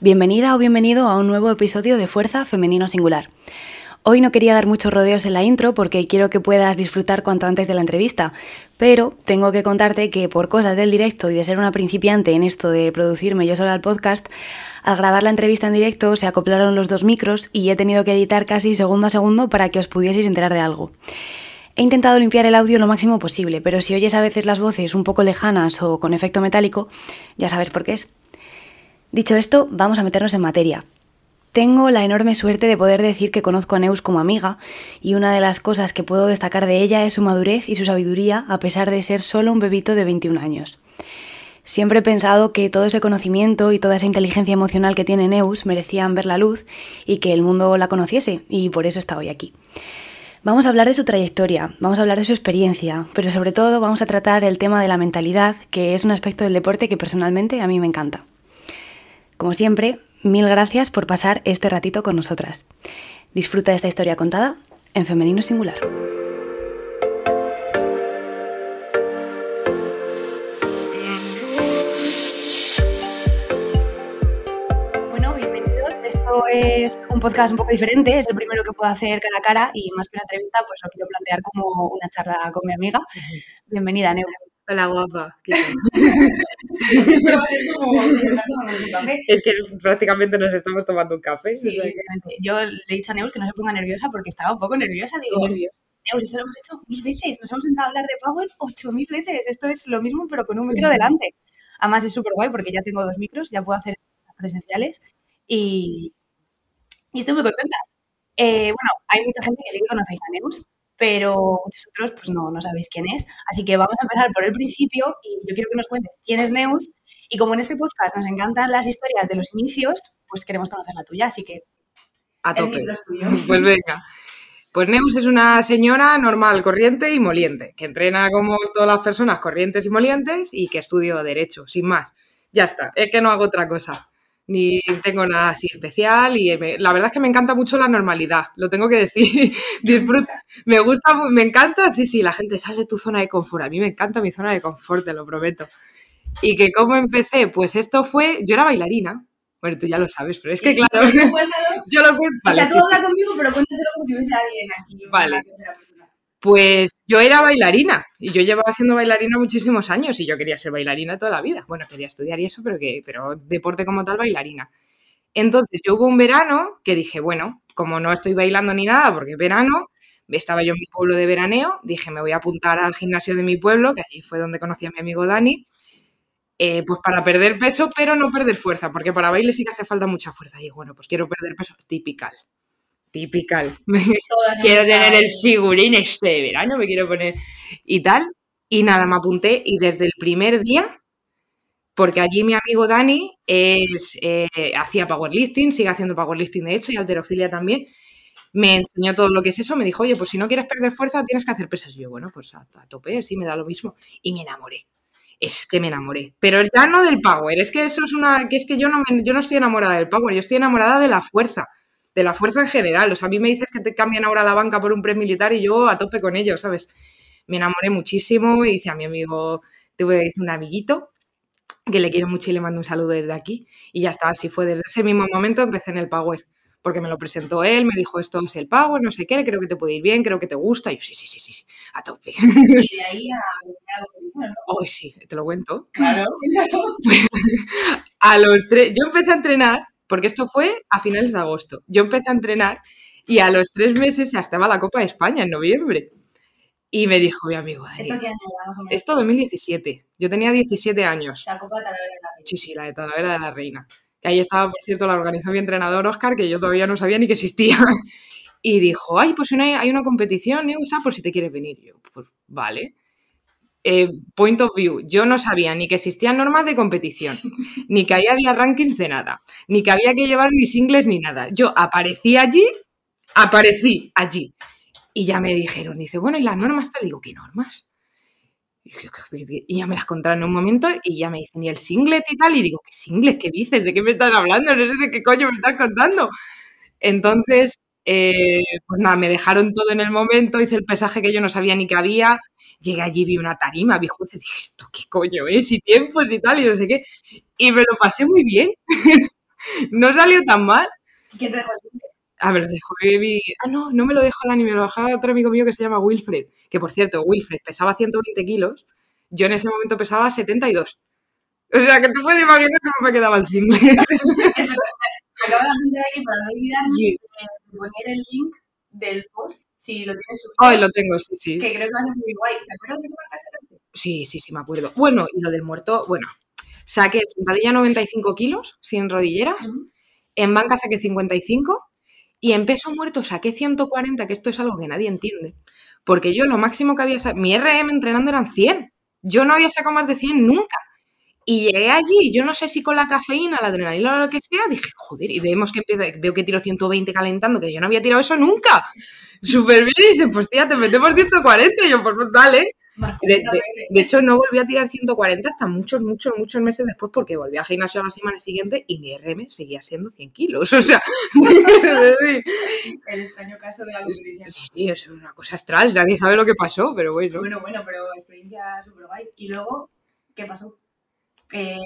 Bienvenida o bienvenido a un nuevo episodio de Fuerza Femenino Singular. Hoy no quería dar muchos rodeos en la intro porque quiero que puedas disfrutar cuanto antes de la entrevista, pero tengo que contarte que por cosas del directo y de ser una principiante en esto de producirme yo sola el podcast, al grabar la entrevista en directo se acoplaron los dos micros y he tenido que editar casi segundo a segundo para que os pudieseis enterar de algo. He intentado limpiar el audio lo máximo posible, pero si oyes a veces las voces un poco lejanas o con efecto metálico, ya sabes por qué es. Dicho esto, vamos a meternos en materia. Tengo la enorme suerte de poder decir que conozco a Neus como amiga y una de las cosas que puedo destacar de ella es su madurez y su sabiduría a pesar de ser solo un bebito de 21 años. Siempre he pensado que todo ese conocimiento y toda esa inteligencia emocional que tiene Neus merecían ver la luz y que el mundo la conociese y por eso está hoy aquí. Vamos a hablar de su trayectoria, vamos a hablar de su experiencia, pero sobre todo vamos a tratar el tema de la mentalidad, que es un aspecto del deporte que personalmente a mí me encanta. Como siempre, mil gracias por pasar este ratito con nosotras. Disfruta de esta historia contada en femenino singular. Bueno, bienvenidos. Esto es un podcast un poco diferente, es el primero que puedo hacer cara a cara y más que una entrevista, pues lo quiero plantear como una charla con mi amiga. Bienvenida, Neu. Hola, guapa. es que prácticamente nos estamos tomando un café. Yo le he dicho a Neus que no se ponga nerviosa porque estaba un poco nerviosa. Digo, Neus, esto lo hemos hecho mil veces. Nos hemos sentado a hablar de Power ocho mil veces. Esto es lo mismo, pero con un micro delante. Además, es súper guay porque ya tengo dos micros, ya puedo hacer presenciales y, y estoy muy contenta. Eh, bueno, hay mucha gente que sí que conocéis a Neus, pero muchos otros pues no, no sabéis quién es. Así que vamos a empezar por el principio y yo quiero que nos cuentes quién es Neus y como en este podcast nos encantan las historias de los inicios, pues queremos conocer la tuya, así que... A tope. Pues venga. Pues Neus es una señora normal, corriente y moliente, que entrena como todas las personas corrientes y molientes y que estudio Derecho, sin más. Ya está, es que no hago otra cosa ni tengo nada así especial y la verdad es que me encanta mucho la normalidad, lo tengo que decir, disfruta, me gusta, me encanta, sí, sí, la gente sale de tu zona de confort, a mí me encanta mi zona de confort, te lo prometo. Y que cómo empecé, pues esto fue, yo era bailarina, bueno, tú ya lo sabes, pero es que claro, yo lo cuento. Vale, o sea, tú hablas conmigo, pero cuéntaselo como si hubiese alguien aquí. Vale. Pues yo era bailarina y yo llevaba siendo bailarina muchísimos años y yo quería ser bailarina toda la vida. Bueno, quería estudiar y eso, pero, que, pero deporte como tal, bailarina. Entonces yo hubo un verano que dije, bueno, como no estoy bailando ni nada porque es verano, estaba yo en mi pueblo de veraneo, dije, me voy a apuntar al gimnasio de mi pueblo, que allí fue donde conocí a mi amigo Dani, eh, pues para perder peso, pero no perder fuerza, porque para baile sí que hace falta mucha fuerza. Y bueno, pues quiero perder peso, típical typical. quiero tener el figurín este verano, me quiero poner y tal. Y nada, me apunté y desde el primer día, porque allí mi amigo Dani es, eh, hacía powerlifting, sigue haciendo powerlifting de hecho y alterofilia también, me enseñó todo lo que es eso, me dijo, oye, pues si no quieres perder fuerza tienes que hacer pesas. Y yo, bueno, pues a, tope, sí, me da lo mismo. Y me enamoré. Es que me enamoré. Pero ya no del power, es que eso es una, que es que yo no, yo no estoy enamorada del power, yo estoy enamorada de la fuerza de la fuerza en general. O sea, a mí me dices que te cambian ahora la banca por un pre militar y yo a tope con ello, ¿sabes? Me enamoré muchísimo y hice a mi amigo, te voy a decir un amiguito, que le quiero mucho y le mando un saludo desde aquí. Y ya está, así fue. Desde ese mismo momento empecé en el Power. Porque me lo presentó él, me dijo esto es el Power, no sé qué, creo que te puede ir bien, creo que te gusta. Y yo, sí, sí, sí, sí, a tope. Y de ahí a. Hoy sí, te lo cuento. Claro. Pues, a los tres, yo empecé a entrenar porque esto fue a finales de agosto. Yo empecé a entrenar y a los tres meses ya estaba la Copa de España en noviembre. Y me dijo mi amigo, ¿Esto qué año Esto 2017. Yo tenía 17 años. La Copa de Talavera de la Reina. Sí, sí, la de Talavera de la Reina. Que ahí estaba, por cierto, la organizó mi entrenador Oscar, que yo todavía no sabía ni que existía. Y dijo, ay, pues hay una competición, usa por si te quieres venir. yo, pues vale. Eh, point of view, yo no sabía ni que existían normas de competición, ni que ahí había rankings de nada, ni que había que llevar mis ingles ni nada. Yo aparecí allí, aparecí allí. Y ya me dijeron, dice, bueno, ¿y las normas? Te digo, ¿qué normas? Y ya me las contaron en un momento y ya me dicen, ¿y el singlet y tal? Y digo, ¿qué singlet? ¿Qué dices? ¿De qué me estás hablando? No sé de qué coño me estás contando. Entonces, eh, pues nada, me dejaron todo en el momento, hice el pesaje que yo no sabía ni que había, llegué allí, vi una tarima, vi jueces, dije, ¿esto qué coño es? Y tiempos y tal, y no sé qué. Y me lo pasé muy bien. no salió tan mal. ¿Quién te dejó el? Ah, me lo dejó mi... Ah, no, no me lo dejó anime, me lo dejó otro amigo mío que se llama Wilfred. Que por cierto, Wilfred pesaba 120 kilos. Yo en ese momento pesaba 72. O sea, que tú puedes imaginar cómo me quedaba el single. Acabo de apuntar aquí para no olvidarme Sí. de poner el link del post, si lo tienes subido, Ay, lo tengo, sí, sí. que creo que va a ser muy guay. ¿Te acuerdas de qué marca? Sí, sí, sí, me acuerdo. Bueno, y lo del muerto, bueno, saqué sentadilla 95 kilos sin rodilleras, en banca saqué 55 y en peso muerto saqué 140, que esto es algo que nadie entiende. Porque yo lo máximo que había sacado, mi RM entrenando eran 100. Yo no había sacado más de 100 nunca. Y llegué allí, yo no sé si con la cafeína, la adrenalina o lo que sea, dije, joder, y vemos que empiezo, veo que tiro 120 calentando, que yo no había tirado eso nunca. Súper bien, y dicen, pues tía, te metemos 140, y yo, pues dale. De, de- de hecho, no volví a tirar 140 hasta muchos, muchos, muchos meses después porque volví al gimnasio a la semana siguiente y mi RM seguía siendo 100 kilos. O sea, El extraño caso de la competición. sí, sí, es una cosa astral. Nadie sabe lo que pasó, pero bueno. Bueno, bueno, pero experiencia súper guay. Y luego, ¿qué pasó? Eh,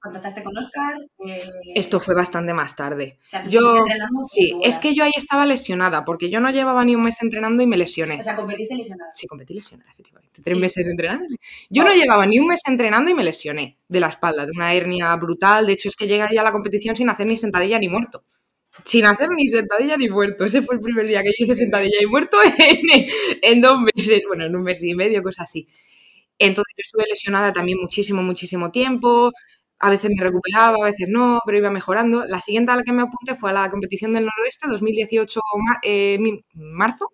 contactaste con Oscar. Eh, Esto fue bastante más tarde. o sea, Yo, sí, es que yo ahí estaba lesionada porque yo no llevaba ni un mes entrenando y me lesioné. O sea, competiste lesionada. Sí, competí lesionada, efectivamente. Tres meses entrenando. Yo no llevaba ni un mes entrenando y me lesioné de la espalda, de una hernia brutal. De hecho, es que llegué ahí a la competición sin hacer ni sentadilla ni muerto. Sin hacer ni sentadilla ni muerto. Ese fue el primer día que yo hice sentadilla y muerto en, en dos meses. Bueno, en un mes y medio, cosas así. Entonces yo estuve lesionada también muchísimo, muchísimo tiempo. A veces me recuperaba, a veces no, pero iba mejorando. La siguiente a la que me apunté fue a la competición del noroeste, 2018, mar- eh, marzo.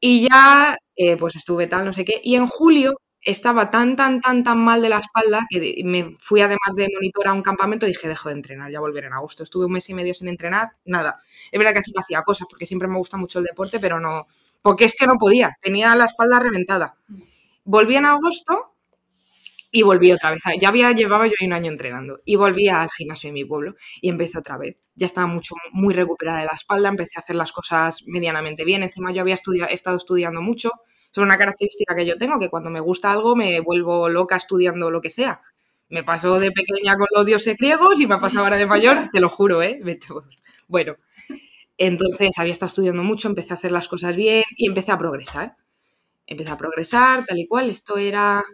Y ya, eh, pues estuve tal, no sé qué. Y en julio estaba tan, tan, tan, tan mal de la espalda que me fui además de monitor a un campamento y dije, dejo de entrenar, ya volveré en agosto. Estuve un mes y medio sin entrenar, nada. Es verdad que así que hacía cosas porque siempre me gusta mucho el deporte, pero no, porque es que no podía, tenía la espalda reventada. Volví en agosto y volví otra vez. Ya había, llevaba yo un año entrenando y volví al gimnasio de mi pueblo y empecé otra vez. Ya estaba mucho, muy recuperada de la espalda, empecé a hacer las cosas medianamente bien. Encima yo había estado estudiando mucho. Es una característica que yo tengo, que cuando me gusta algo me vuelvo loca estudiando lo que sea. Me pasó de pequeña con los dioses griegos y me ha pasado ahora de mayor, te lo juro, ¿eh? Bueno, entonces había estado estudiando mucho, empecé a hacer las cosas bien y empecé a progresar. Empecé a progresar, tal y cual. Esto era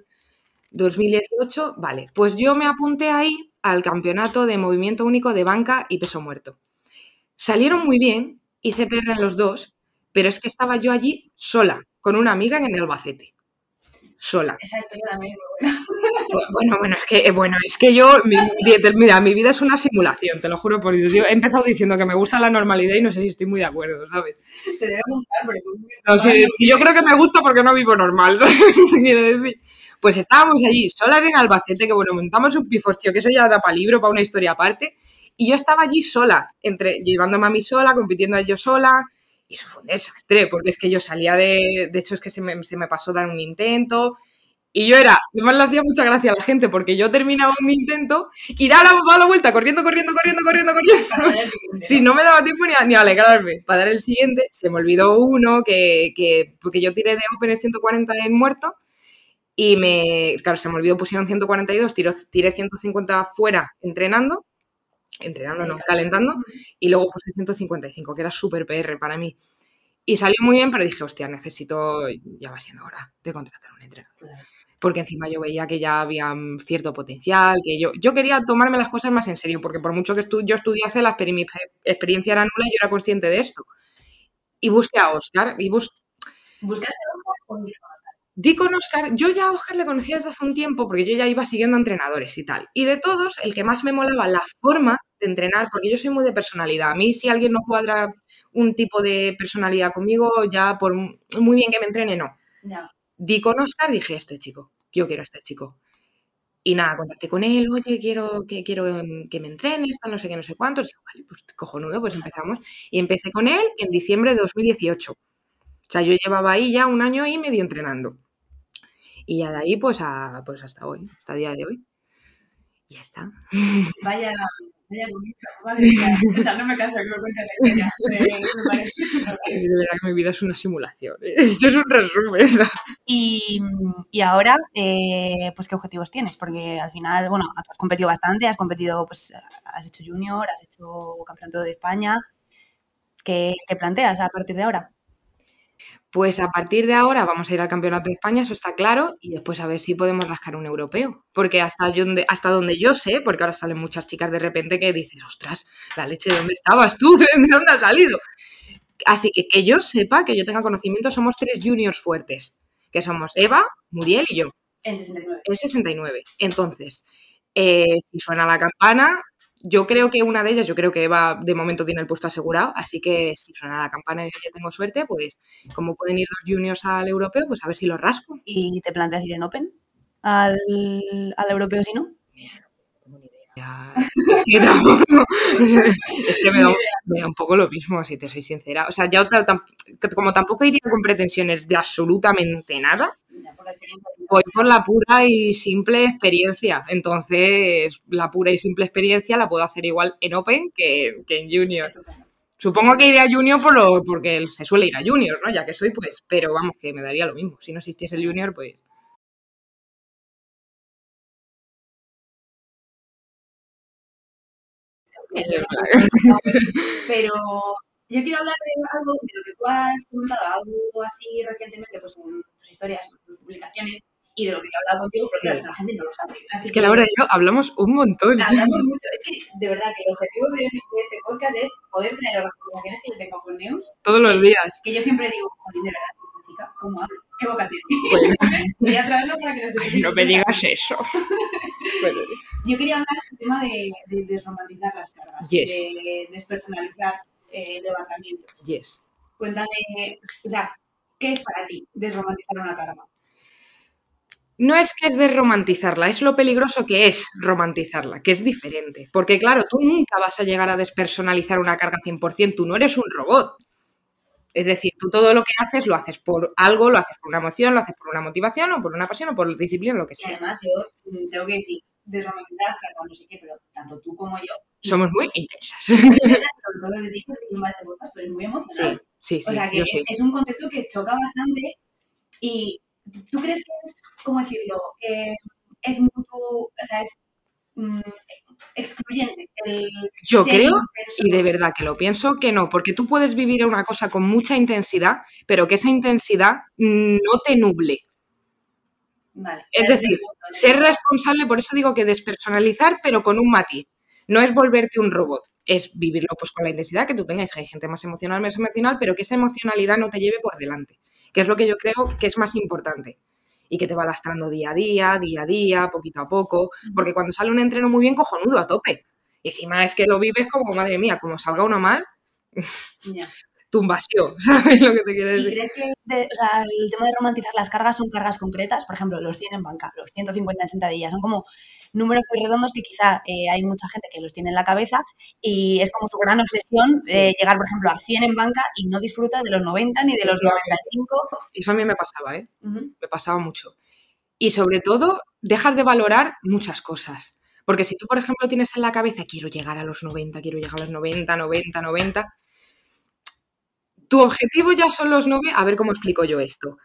2018. Vale, pues yo me apunté ahí al campeonato de movimiento único de banca y peso muerto. Salieron muy bien, hice PR en los dos, pero es que estaba yo allí sola, con una amiga en el Albacete. Sola. Esa historia también es muy buena. Bueno, bueno, es que, eh, bueno, es que yo, mi- mi- mira, mi vida es una simulación, te lo juro por Dios. Yo he empezado diciendo que me gusta la normalidad y no sé si estoy muy de acuerdo, ¿sabes? Te debe gustar, pero tú... No, sí, sí, yo creo que me gusta porque no vivo normal, ¿sabes qué quiero decir? Pues estábamos allí, solas en Albacete, que bueno, montamos un pifostio, que eso ya da para libro, para una historia aparte, y yo estaba allí sola, entre llevándome a mí sola, compitiendo yo sola, y eso fue un desastre, porque es que yo salía de, de hecho es que se me, se me pasó dar un intento, y yo era, además le hacía mucha gracia a la gente, porque yo terminaba un intento y daba la, la vuelta, corriendo, corriendo, corriendo, corriendo, corriendo. Sí, no me daba tiempo ni a, ni a alegrarme. Para dar el siguiente, se me olvidó uno que, que- porque yo tiré de Open el 140 en muerto y me, claro, se me olvidó, pusieron 142, tiro, tiré 150 fuera entrenando, entrenando no, calentando, y luego puse 155, que era súper PR para mí. Y salió muy bien, pero dije, hostia, necesito, ya va siendo hora de contratar un entrenador porque encima yo veía que ya había mm, cierto potencial, que yo, yo quería tomarme las cosas más en serio, porque por mucho que estu- yo estudiase, la experi- mi pe- experiencia era nula y yo era consciente de esto. Y busqué a Oscar, y bus ¿Buscaste algo o buscabas? Di con Oscar, yo ya a Oscar le conocía desde hace un tiempo, porque yo ya iba siguiendo entrenadores y tal. Y de todos, el que más me molaba la forma de entrenar, porque yo soy muy de personalidad. A mí si alguien no cuadra un tipo de personalidad conmigo, ya por muy bien que me entrene, no. Di con Oscar, dije, este chico, yo quiero a este chico. Y nada, contacté con él, oye, quiero que, quiero em, que me entrenes, no sé qué, no sé cuántos. Y vale, pues cojonudo, pues empezamos. Y empecé con él en diciembre de 2018. O sea, yo llevaba ahí ya un año y medio entrenando. Y ya de ahí, pues, a, pues hasta hoy, hasta el día de hoy. Y ya está. Vaya, vaya comienzo. Vale, ya. O sea, no me canso que me cuentes la historia. Me, me parece súper Que guay. de verdad que mi vida es una simulación. ¿eh? Esto es un resumen. Y, y ahora, eh, pues, ¿qué objetivos tienes? Porque al final, bueno, has competido bastante, has competido, pues, has hecho junior, has hecho campeonato de España. ¿Qué, qué planteas a partir de ahora? Pues a partir de ahora vamos a ir al Campeonato de España, eso está claro, y después a ver si podemos rascar un europeo. Porque hasta, donde, hasta donde yo sé, porque ahora salen muchas chicas de repente que dicen, ostras, la leche, ¿de dónde estabas tú? ¿De dónde has salido? Así que que yo sepa, que yo tenga conocimiento, somos tres juniors fuertes, que somos Eva, Muriel y yo. En 69. En 69. Entonces, eh, si suena la campana, yo creo que una de ellas, yo creo que Eva de momento tiene el puesto asegurado, así que si suena la campana y yo tengo suerte, pues como pueden ir los juniors al europeo, pues a ver si lo rasco. ¿Y te planteas ir en Open al, al europeo si no? Ya, es que tampoco- es que me da, me da un poco lo mismo, si te soy sincera. O sea, ya como tampoco iría con pretensiones de absolutamente nada, voy por la pura y simple experiencia. Entonces, la pura y simple experiencia la puedo hacer igual en Open que, que en Junior. Supongo que iré a Junior por lo, porque se suele ir a Junior, ¿no? Ya que soy, pues, pero vamos, que me daría lo mismo. Si no existiese el Junior, pues... Pero yo quiero hablar de algo de lo que tú has comentado, algo así recientemente, pues en tus historias, en tus publicaciones, y de lo que he hablado contigo, porque Sí. claro, la gente no lo sabe. Así Es que Laura y yo hablamos un montón. hablamos mucho. Es que, de verdad, que el objetivo de, este podcast es poder traer las conversaciones que yo tengo con Neus, Todos los días. que yo siempre digo, "Jolín, de verdad, chica, ¿cómo habla? ¿Qué boca tiene? Bueno, Voy a traerlo para que nos no me digas eso. Bueno, Yo quería hablar del tema de, de desromantizar las cargas, Yes. de despersonalizar eh, yes. Cuéntame, o sea, ¿qué es para ti desromantizar una carga? No es que es de romantizarla, es lo peligroso que es romantizarla, que es diferente. Porque claro, tú nunca vas a llegar a despersonalizar una carga 100%, tú no eres un robot. Es decir, tú todo lo que haces lo haces por algo, lo haces por una emoción, lo haces por una motivación o por una pasión o por disciplina, lo que Y sea. además yo tengo que decir, desromantizar cargas, no sé qué, pero tanto tú como yo, Somos muy intensas. muy Sí, sí, sí, o sea, que es, un concepto que choca bastante y ¿tú crees que es, cómo decirlo, Eh, es mutuo, o sea, es mm, excluyente? El Yo creo, y de verdad que lo pienso, que no, porque tú puedes vivir una cosa con mucha intensidad, pero que esa intensidad no te nuble. Vale, Es decir, ser responsable, por eso digo que despersonalizar, pero con un matiz. No es volverte un robot, es vivirlo pues con la intensidad que tú tengas. Hay gente más emocional, menos emocional, pero que esa emocionalidad no te lleve por delante, que es lo que yo creo que es más importante y que te va lastrando día a día, día a día, poquito a poco, porque cuando sale un entreno muy bien, cojonudo, a tope. Y encima es que lo vives como, madre mía, como salga uno mal. Tumbasio, ¿sabes lo que te quiero ¿Y decir? crees que de- o sea, el tema de romantizar las cargas son cargas concretas? Por ejemplo, los 100 en banca, los 150 en sentadillas. Son como números muy redondos que quizá eh, hay mucha gente que los tiene en la cabeza y es como su gran obsesión eh, llegar, por ejemplo, a 100 en banca y no disfrutas de los 90 ni de los 95. Eso a mí me pasaba, ¿eh? Me pasaba mucho. Y sobre todo, dejas de valorar muchas cosas. Porque si tú, por ejemplo, tienes en la cabeza, quiero llegar a los 90, quiero llegar a los 90, 90, 90, tu objetivo ya son los 9, a ver cómo explico yo esto.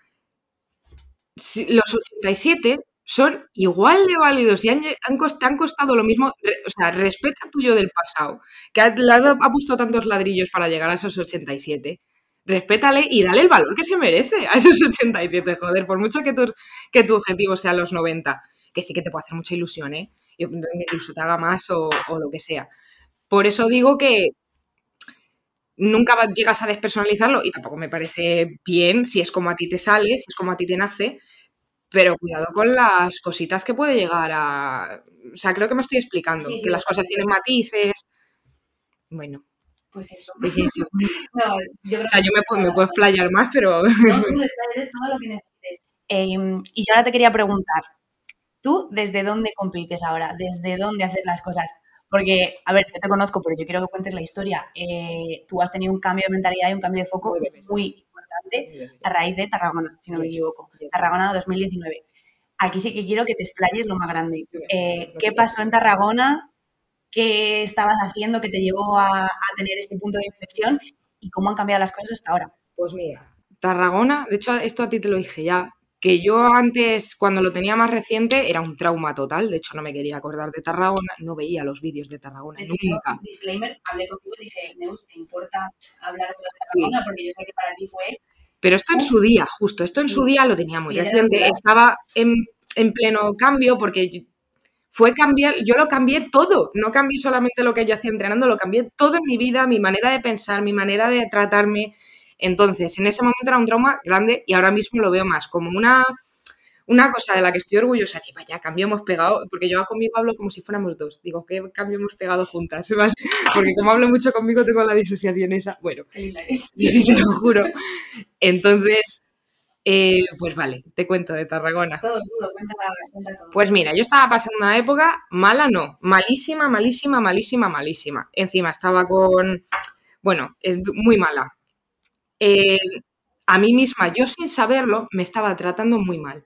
Los 87 son igual de válidos y han, te han costado lo mismo, o sea, respeta tuyo del pasado, que ha, ha puesto tantos ladrillos para llegar a esos 87. Respétale y dale el valor que se merece a esos 87, joder, por mucho que tu, objetivo sea los 90, que sí que te puede hacer mucha ilusión, ¿eh? Incluso te haga más o lo que sea. Por eso digo que nunca llegas a despersonalizarlo y tampoco me parece bien si es como a ti te sale, si es como a ti te nace, pero cuidado con las cositas que puede llegar a... O sea, creo que me estoy explicando, Sí, sí, que las cosas tienen matices. Bueno, Pues eso. pues eso. No, yo O sea, yo me, puedo- me puedo explayar más, pero... No, tú desde todo lo que necesites. Em, y yo ahora te quería preguntar, ¿tú desde dónde compites ahora? ¿Desde dónde haces las cosas? Porque, a ver, yo te conozco, pero yo quiero que cuentes la historia. Eh, tú has tenido un cambio de mentalidad y un cambio de foco Muy importante a raíz de Tarragona, si no me equivoco. Tarragona 2019. Aquí sí que quiero que te explayes lo más grande. Eh, ¿Qué pasó en Tarragona? ¿Qué estabas haciendo que te llevó a, a tener este punto de inflexión? ¿Y cómo han cambiado las cosas hasta ahora? Pues mira, Tarragona, de hecho esto a ti te lo dije ya, que yo antes, cuando lo tenía más reciente, era un trauma total. De hecho, no me quería acordar de Tarragona, no veía los vídeos de Tarragona De hecho, nunca. disclaimer, hablé contigo y dije, Neus, ¿te importa hablar de Tarragona? Porque yo sé que para ti fue... Pero esto en su día, justo, esto en Sí. su día lo tenía muy reciente. Estaba en, en pleno cambio porque fue cambiar, yo lo cambié todo. No cambié solamente lo que yo hacía entrenando, lo cambié todo en mi vida, mi manera de pensar, mi manera de tratarme. Entonces, en ese momento era un trauma grande y ahora mismo lo veo más como una, una cosa de la que estoy orgullosa. Que vaya, cambio hemos pegado, porque yo conmigo hablo como si fuéramos dos. Digo, ¿qué cambio hemos pegado juntas? ¿vale? Porque como hablo mucho conmigo tengo la disociación esa. Bueno. Sí, sí, te lo juro. Entonces, eh, pues vale, te cuento de Tarragona. Todo, todo, cuenta, cuenta todo. Pues mira, yo estaba pasando una época mala, no, malísima, malísima, malísima, malísima. Encima estaba con, bueno, es muy mala. Eh, a mí misma, yo sin saberlo, me estaba tratando muy mal.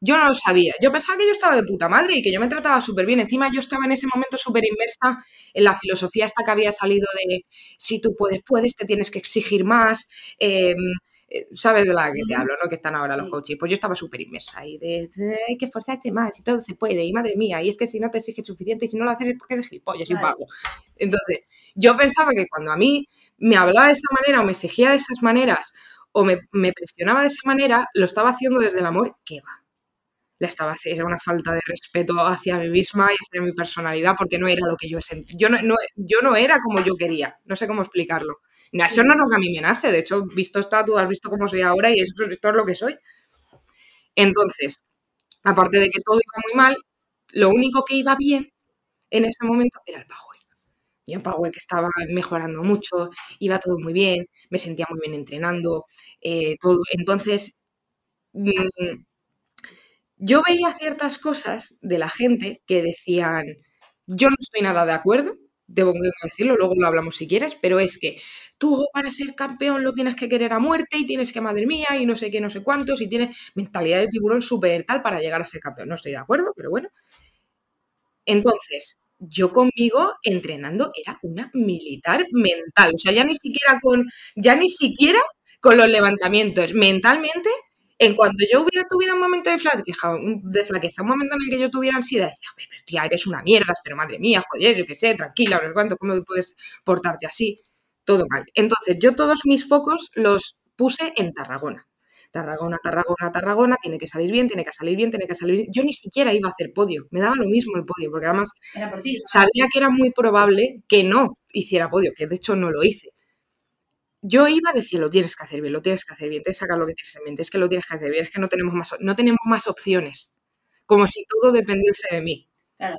Yo no lo sabía. Yo pensaba que yo estaba de puta madre y que yo me trataba súper bien. Encima yo estaba en ese momento súper inmersa en la filosofía esta que había salido de si tú puedes, puedes, te tienes que exigir más. eh, eh, ¿Sabes de la que te hablo, no? Que están ahora los coaches. Pues yo estaba súper inmersa ahí de, de, hay que esforzarte más y todo se puede. Y madre mía, y es que si no te exiges suficiente y si no lo haces es porque eres gilipollas y vago. Entonces, yo pensaba que cuando a mí me hablaba de esa manera o me exigía de esas maneras o me, me presionaba de esa manera, lo estaba haciendo desde el amor, ¿qué va? Le estaba haciendo era una falta de respeto hacia mí misma y hacia mi personalidad porque no era lo que yo sentía. Yo no, no- yo no era como yo quería, no sé cómo explicarlo. No, Eso no es lo que a mí me nace, de hecho, visto está, tú has visto cómo soy ahora y esto, esto es lo que soy. Entonces, aparte de que todo iba muy mal, lo único que iba bien en ese momento era el power. Yo en power que estaba mejorando mucho, iba todo muy bien, me sentía muy bien entrenando, eh, todo. Entonces, mm, yo veía ciertas cosas de la gente que decían, yo no estoy nada de acuerdo, debo decirlo, luego lo hablamos si quieres, pero es que tú para ser campeón lo tienes que querer a muerte y tienes que, madre mía, y no sé qué, no sé cuántos, y tienes mentalidad de tiburón súper tal para llegar a ser campeón. No estoy de acuerdo, pero bueno. Entonces, yo conmigo entrenando era una militar mental, o sea, ya ni siquiera con, ya ni siquiera con los levantamientos, mentalmente, en cuanto yo hubiera, tuviera un momento de flaqueza, un- de flaqueza, un momento en el que yo tuviera ansiedad, decía, "Joder, pero tía, eres una mierda, pero madre mía, joder, yo qué sé, tranquila, no cuánto, ¿cómo puedes portarte así? Todo mal. Entonces, yo todos mis focos los puse en Tarragona. Tarragona, Tarragona, Tarragona, tiene que salir bien, tiene que salir bien, tiene que salir bien. Yo ni siquiera iba a hacer podio, me daba lo mismo el podio, porque además por ti. sabía que era muy probable que no hiciera podio, que de hecho no lo hice. Yo iba a decir, lo tienes que hacer bien, lo tienes que hacer bien, tienes que sacar lo que tienes en mente, es que lo tienes que hacer bien, es que no tenemos más, no tenemos más opciones. Como si todo dependiese de mí, Claro,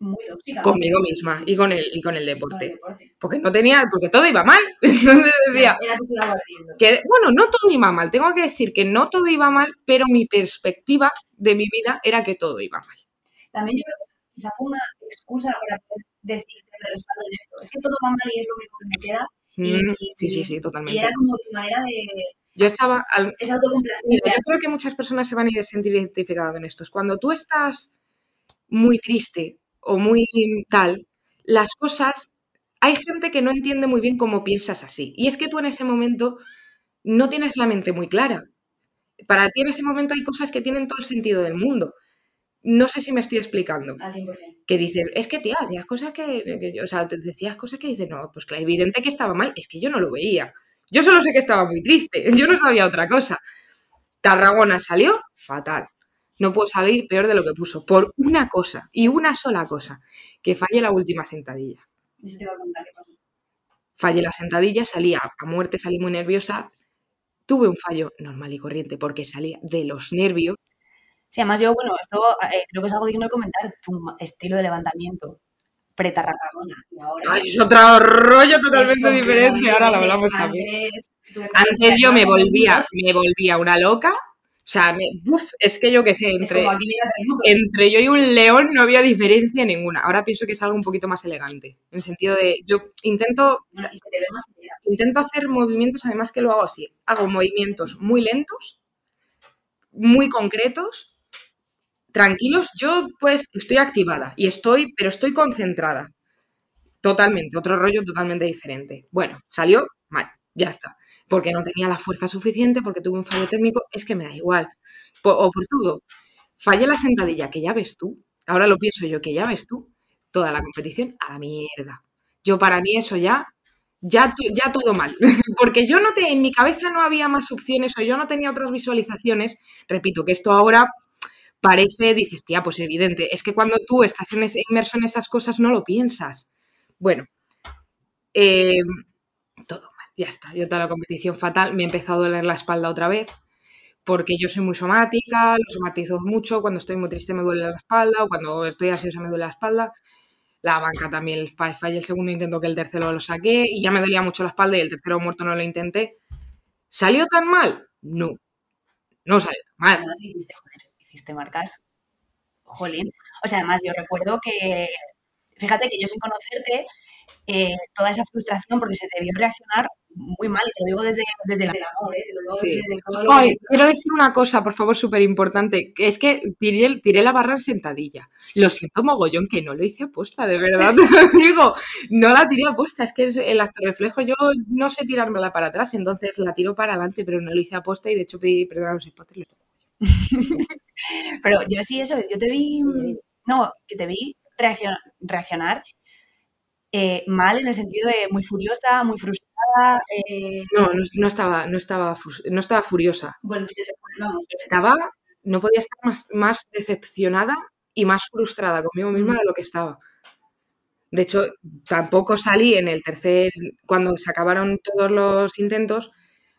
muy tóxica. conmigo misma y con el, y con el deporte. Porque no tenía, porque todo iba mal. Entonces decía, que, bueno, no todo iba mal, tengo que decir que no todo iba mal, pero mi perspectiva de mi vida era que todo iba mal. También yo creo que quizá fue una excusa para poder decir que me respaldo en esto. Es que todo va mal y es lo único que me queda. Y, Mm, y- sí, sí, sí, y totalmente. era como tu manera de... Yo estaba, al- Es Mira, yo creo que muchas personas se van a ir a sentir identificadas con esto. Es Cuando tú estás muy triste o muy tal, las cosas, hay gente que no entiende muy bien cómo piensas así. Y es que tú en ese momento no tienes la mente muy clara. Para ti en ese momento hay cosas que tienen todo el sentido del mundo. No sé si me estoy explicando. Al 100%. Que dices, es que tía, hacías cosas que, que- o sea, te decías cosas que dices, no, pues claro, evidente que estaba mal, es que yo no lo veía. Yo solo sé que estaba muy triste, yo no sabía otra cosa. Tarragona salió fatal. No puedo salir peor de lo que puso, por una cosa, y una sola cosa, que falle la última sentadilla. Eso te iba a contar. qué pasó. Fallé la sentadilla, salí a, a muerte, salí muy nerviosa. Tuve un fallo normal y corriente porque salía de los nervios. Sí, además yo, bueno, esto eh, creo que es algo digno de comentar, tu estilo de levantamiento pre-Tarragona y ahora... Ay, es otro rollo totalmente diferente, ahora lo hablamos también. Antes, yo me volvía, me volvía una loca. O sea, me, uf, es que yo qué sé, entre, entre yo y un león no había diferencia ninguna. Ahora pienso que es algo un poquito más elegante. En el sentido de, yo intento, Bueno, y se te ve más entera. intento hacer movimientos, además que lo hago así. Hago movimientos muy lentos, muy concretos, tranquilos. Yo pues estoy activada y estoy, pero estoy concentrada. Totalmente, otro rollo totalmente diferente. Bueno, salió mal, ya está. porque no tenía la fuerza suficiente, porque tuve un fallo técnico, es que me da igual. o por todo. Fallé la sentadilla, que ya ves tú. Ahora lo pienso yo, que ya ves tú. Toda la competición a la mierda. Yo para mí eso ya, ya, ya todo mal. porque yo no te, en mi cabeza no había más opciones o yo no tenía otras visualizaciones. Repito, que esto ahora parece, dices, tía, pues evidente. Es que cuando tú estás inmerso en esas cosas no lo piensas. Bueno, em, todo mal, ya está. Yo toda la competición fatal, me he empezado a doler la espalda otra vez, porque yo soy muy somática, lo somatizo mucho, cuando estoy muy triste me duele la espalda, o cuando estoy ansiosa me duele la espalda. La banca también, fallé el segundo intento que el tercero lo saqué y ya me dolía mucho la espalda y el tercero muerto no lo intenté. ¿Salió tan mal? No, no salió tan mal hiciste marcas. Jolín. O sea, además yo recuerdo que, fíjate que yo sin conocerte, eh, toda esa frustración, porque se te vio reaccionar muy mal, y te lo digo desde, desde el amor, ¿eh? Ay, quiero decir una cosa, por favor, súper importante, que es que tiré, tiré, la barra en sentadilla. Lo siento mogollón, que no lo hice apuesta, de verdad, te lo digo. No la tiré apuesta, es que el acto reflejo, yo no sé tirármela para atrás, entonces la tiro para adelante, pero no lo hice apuesta y de hecho pedí perdón a los spotters. Pero yo sí, eso, yo te vi, no, que te vi reaccionar eh, mal en el sentido de muy furiosa, muy frustrada. Eh. No, no, estaba, no, estaba, no estaba furiosa. Bueno, estaba, no podía estar más, más decepcionada y más frustrada conmigo misma de lo que estaba. De hecho, tampoco salí en el tercer, cuando se acabaron todos los intentos,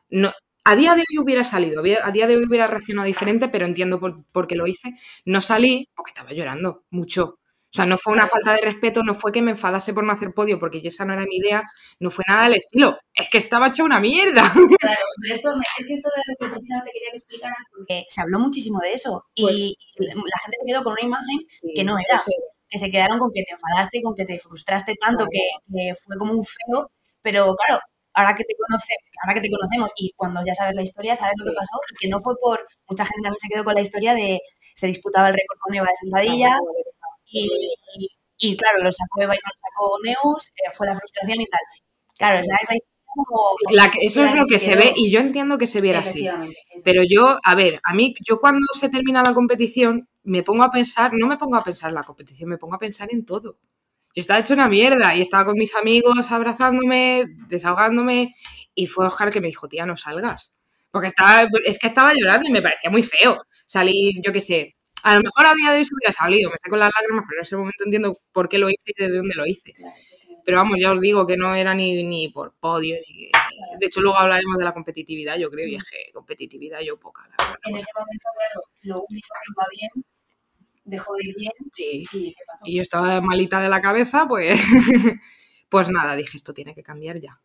no, a día de hoy hubiera salido, a día de hoy hubiera reaccionado diferente, pero entiendo por, qué lo hice. No salí porque estaba llorando mucho. O sea, no fue una falta de respeto, no fue que me enfadase por no hacer podio, porque esa no era mi idea, no fue nada del estilo. Es que estaba hecha una mierda. Claro, pero esto, es que esto lo que precisamente quería que explicaras, porque se habló muchísimo de eso y pues la gente se quedó con una imagen que no era. Que se quedaron con que te enfadaste y con que te frustraste tanto que, que fue como un feo, pero claro, ahora que te conoce, ahora que te conocemos y cuando ya sabes la historia, sabes lo que pasó y que no fue por mucha gente también se quedó con la historia de se disputaba el récord con Eva de sentadilla y, y, claro, lo sacó Eva y no lo sacó Neus, eh, fue la frustración y tal. Claro, es la eso es lo que se ve y yo entiendo que se viera así. Pero yo, a ver, a mí, yo cuando se termina la competición, me pongo a pensar, no me pongo a pensar en la competición, me pongo a pensar en todo. Yo estaba hecho una mierda y estaba con mis amigos abrazándome, desahogándome y fue Oscar que me dijo, tía, no salgas. Porque estaba, es que estaba llorando y me parecía muy feo salir, yo qué sé. A lo mejor a día de hoy se hubiera salido, me con las lágrimas, pero en ese momento entiendo por qué lo hice y desde dónde lo hice. Pero vamos, ya os digo que no era ni, ni por podio. Ni, de hecho, luego hablaremos de la competitividad, yo creo, y dije, competitividad yo poca. La en ese momento, claro, lo único que iba bien dejó de ir bien. Sí. ¿Y, yo estaba malita de la cabeza, pues, pues nada, dije, esto tiene que cambiar ya.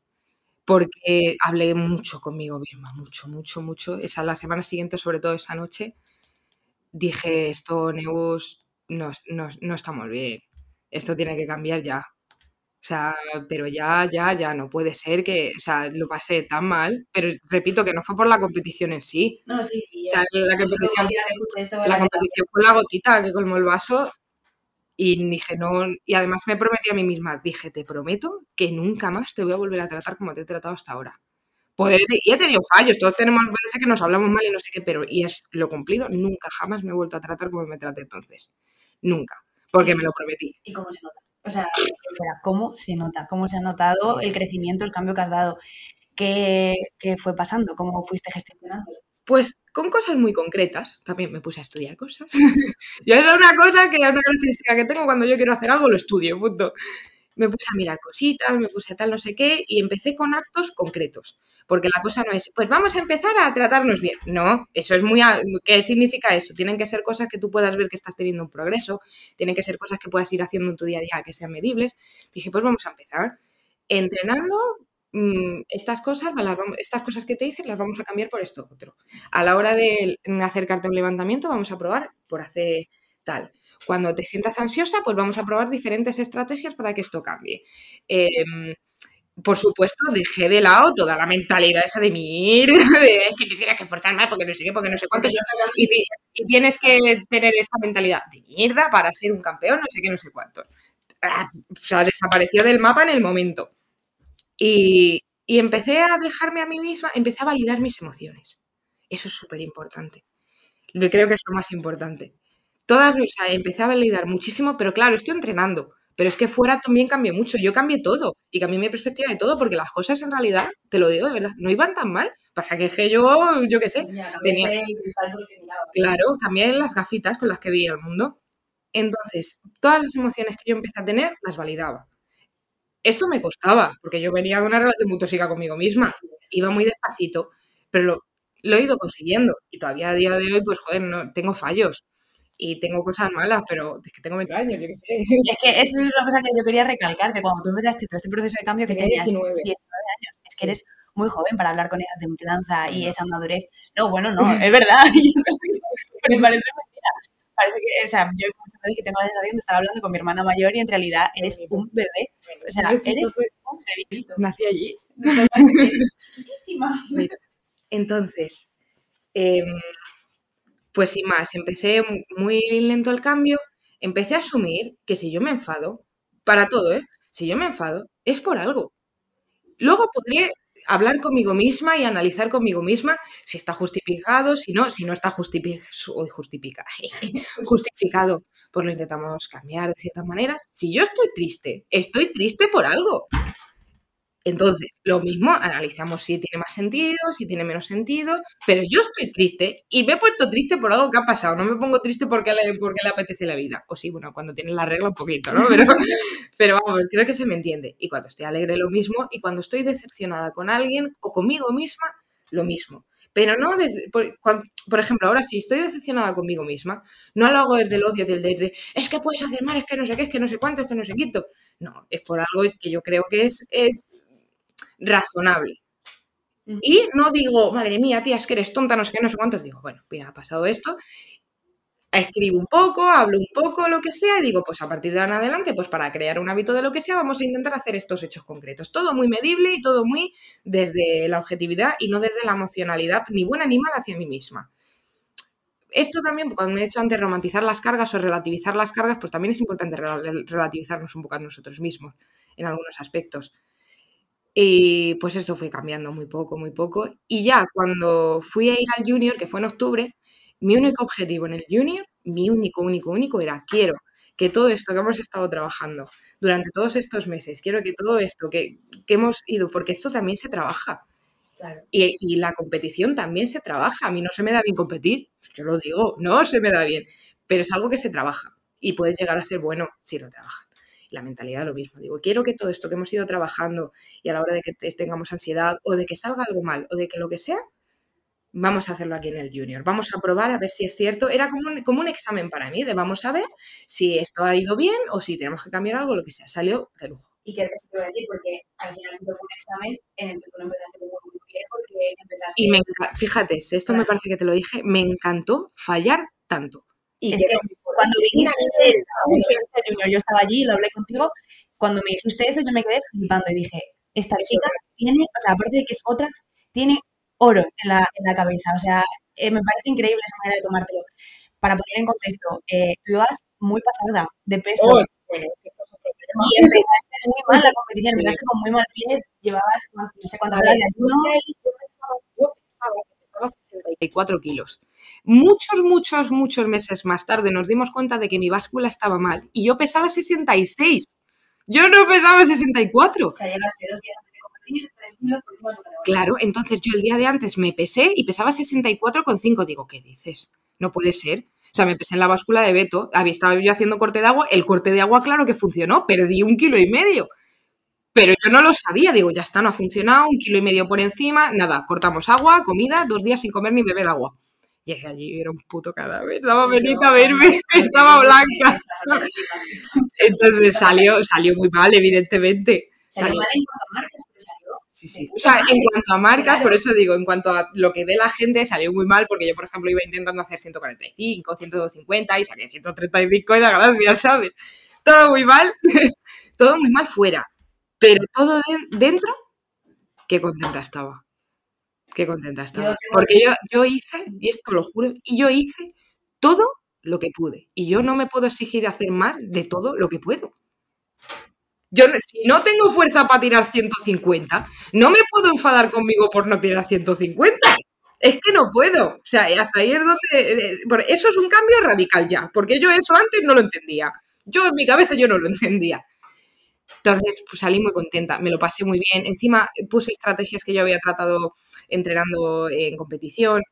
Porque hablé mucho conmigo misma, mucho, mucho, mucho. Esa, la semana siguiente, sobre todo esa noche, dije, esto, Neus, no, no, no estamos bien. Esto tiene que cambiar ya. O sea, pero ya, ya, ya no puede ser que, o sea, lo pasé tan mal, pero repito que no fue por la competición en sí. No, sí, sí. O sea, la competición, la competición fue la gotita que colmó el vaso y dije, no, y además me prometí a mí misma, dije, te prometo que nunca más te voy a volver a tratar como te he tratado hasta ahora. Pues, y he tenido fallos, todos tenemos veces que nos hablamos mal y no sé qué, pero, y es lo cumplido, nunca jamás me he vuelto a tratar como me traté entonces. Nunca, porque me lo prometí. ¿Y cómo se nota? O sea, ¿cómo se nota? ¿Cómo se ha notado el crecimiento, el cambio que has dado? ¿Qué, fue pasando? ¿Cómo fuiste gestionando? Pues con cosas muy concretas. También me puse a estudiar cosas. yo es una cosa que es una característica que tengo cuando yo quiero hacer algo, lo estudio, punto me puse a mirar cositas, me puse a tal no sé qué y empecé con actos concretos. Porque la cosa no es, pues vamos a empezar a tratarnos bien. No, eso es muy... ¿Qué significa eso? Tienen que ser cosas que tú puedas ver que estás teniendo un progreso, tienen que ser cosas que puedas ir haciendo en tu día a día que sean medibles. Dije, pues vamos a empezar entrenando mm, estas cosas, estas cosas que te dicen las vamos a cambiar por esto otro. A la hora de acercarte a un levantamiento vamos a probar por hacer tal. Cuando te sientas ansiosa, pues vamos a probar diferentes estrategias para que esto cambie. Em, por supuesto, dejé de lado toda la mentalidad esa de mir, de que te tienes que esforzar más porque no sé qué, porque no sé cuánto. Y, y, tienes que tener esta mentalidad de mierda para ser un campeón, no sé qué, no sé cuánto. Ah, o sea, desapareció del mapa en el momento. Y, Y empecé a dejarme a mí misma, empecé a validar mis emociones. Eso es súper importante. Creo que es lo más importante. Todas, o sea, empecé a validar muchísimo, pero claro, estoy entrenando. Pero es que fuera también cambié mucho. Yo cambié todo y cambié mi perspectiva de todo porque las cosas en realidad, te lo digo de verdad, no iban tan mal. Para que yo, yo qué sé, tenía... Claro, cambié las gafitas con las que veía el mundo. Entonces, todas las emociones que yo empecé a tener, las validaba. Esto me costaba, porque yo venía de una relación muy tóxica conmigo misma. Iba muy despacito, pero lo, he ido consiguiendo. Y todavía a día de hoy, pues joder, no, tengo fallos y tengo cosas malas, pero es que tengo 20 años, yo qué sé. Es que eso es una cosa que yo quería recalcarte. Cuando tú empezaste todo este proceso de cambio que tenías 19. años, es que eres muy joven para hablar con esa templanza y esa madurez. No, bueno, no, es verdad. me parece mentira. Parece que, o sea, yo muchas veces que tengo la sensación de estar hablando con mi hermana mayor y en realidad eres un bebé. O sea, eres un bebito. Nací allí. Entonces, eh, pues sin más, empecé muy lento el cambio, empecé a asumir que si yo me enfado, para todo, ¿eh? Si yo me enfado, es por algo. Luego podría hablar conmigo misma y analizar conmigo misma si está justificado, si no, si no está justificado, justificado, pues lo intentamos cambiar de cierta manera. Si yo estoy triste, estoy triste por algo. Entonces, lo mismo, analizamos si tiene más sentido, si tiene menos sentido, pero yo estoy triste y me he puesto triste por algo que ha pasado, no me pongo triste porque le, porque le apetece la vida. O sí, bueno, cuando tienes la regla un poquito, ¿no? Pero, pero vamos, creo que se me entiende. Y cuando estoy alegre, lo mismo, y cuando estoy decepcionada con alguien o conmigo misma, lo mismo. Pero no desde, por, por, ejemplo, ahora si estoy decepcionada conmigo misma, no lo hago desde el odio, del desde, es que puedes hacer mal, es que no sé qué, es que no sé cuánto, es que no sé quito. No, es por algo que yo creo que es, es razonable. Y no digo, madre mía, tía, es que eres tonta, no sé qué, no sé cuántos. Digo, bueno, mira, ha pasado esto. Escribo un poco, hablo un poco, lo que sea, y digo, pues a partir de ahora en adelante, pues para crear un hábito de lo que sea, vamos a intentar hacer estos hechos concretos. Todo muy medible y todo muy desde la objetividad y no desde la emocionalidad, ni buena ni mala hacia mí misma. Esto también, cuando me he hecho antes romantizar las cargas o relativizar las cargas, pues también es importante relativizarnos un poco a nosotros mismos en algunos aspectos. Y pues eso fue cambiando muy poco, muy poco. Y ya cuando fui a ir al junior, que fue en octubre, mi único objetivo en el junior, mi único, único, único era quiero que todo esto que hemos estado trabajando durante todos estos meses, quiero que todo esto que, hemos ido, porque esto también se trabaja. Y, y, la competición también se trabaja. A mí no se me da bien competir, yo lo digo, no se me da bien, pero es algo que se trabaja y puedes llegar a ser bueno si lo trabajas la mentalidad lo mismo. Digo, quiero que todo esto que hemos ido trabajando y a la hora de que tengamos ansiedad o de que salga algo mal o de que lo que sea, vamos a hacerlo aquí en el junior. Vamos a probar a ver si es cierto. Era como un, como un examen para mí, de vamos a ver si esto ha ido bien o si tenemos que cambiar algo, lo que sea. Salió de lujo. Y que se puede decir, porque al final sido un examen en el que tú no empezaste muy bien porque empezaste... Y me fíjate, esto me parece que te lo dije, me encantó fallar tanto. Y es que cuando viniste, yo estaba allí, lo hablé contigo, cuando me dijiste eso yo me quedé flipando y dije, esta chica tiene, o sea, aparte de que es otra, tiene oro en la, en la cabeza. O sea, eh, me parece increíble esa manera de tomártelo. Para poner en contexto, eh, tú ibas muy pasada de peso. Oh, bueno, esto es otro tema. Y empezaste muy mal la competición, sí. empezaste con muy mal pie, llevabas no sé cuántas horas de ayuno. Yo pensaba, yo pensaba que 64 kilos. Muchos, muchos, muchos meses más tarde nos dimos cuenta de que mi báscula estaba mal y yo pesaba 66. Yo no pesaba 64. O sea, llegaste dos días antes de competir, tres kilos por encima Claro, entonces yo el día de antes me pesé y pesaba 64,5. Digo, ¿qué dices? No puede ser. O sea, me pesé en la báscula de Beto, había estado yo haciendo corte de agua, el corte de agua claro que funcionó, perdí un kilo y medio. Pero yo no lo sabía, digo, ya está, no ha funcionado, un kilo y medio por encima, nada, cortamos agua, comida, dos días sin comer ni beber agua. Llegué allí era un puto cadáver, daba venita a verme, estaba blanca. Entonces salió, salió muy mal, evidentemente. Salió, mal en cuanto a marcas, pero salió. Sí, sí. O sea, en cuanto a marcas, por eso digo, en cuanto a lo que ve la gente, salió muy mal, porque yo, por ejemplo, iba intentando hacer 145, 150 y salía 135 y da gracias, ¿sabes? Todo muy mal, todo muy mal fuera. Pero todo dentro, qué contenta estaba. Qué contenta estaba. Porque yo, yo hice, y esto lo juro, y yo hice todo lo que pude. Y yo no me puedo exigir hacer más de todo lo que puedo. Yo, si no tengo fuerza para tirar 150, no me puedo enfadar conmigo por no tirar 150. Es que no puedo. O sea, hasta ahí es donde... Eh, eso es un cambio radical ya, porque yo eso antes no lo entendía. Yo en mi cabeza yo no lo entendía. Entonces, pues salí muy contenta, me lo pasé muy bien. Encima puse estrategias que yo había tratado entrenando en competición,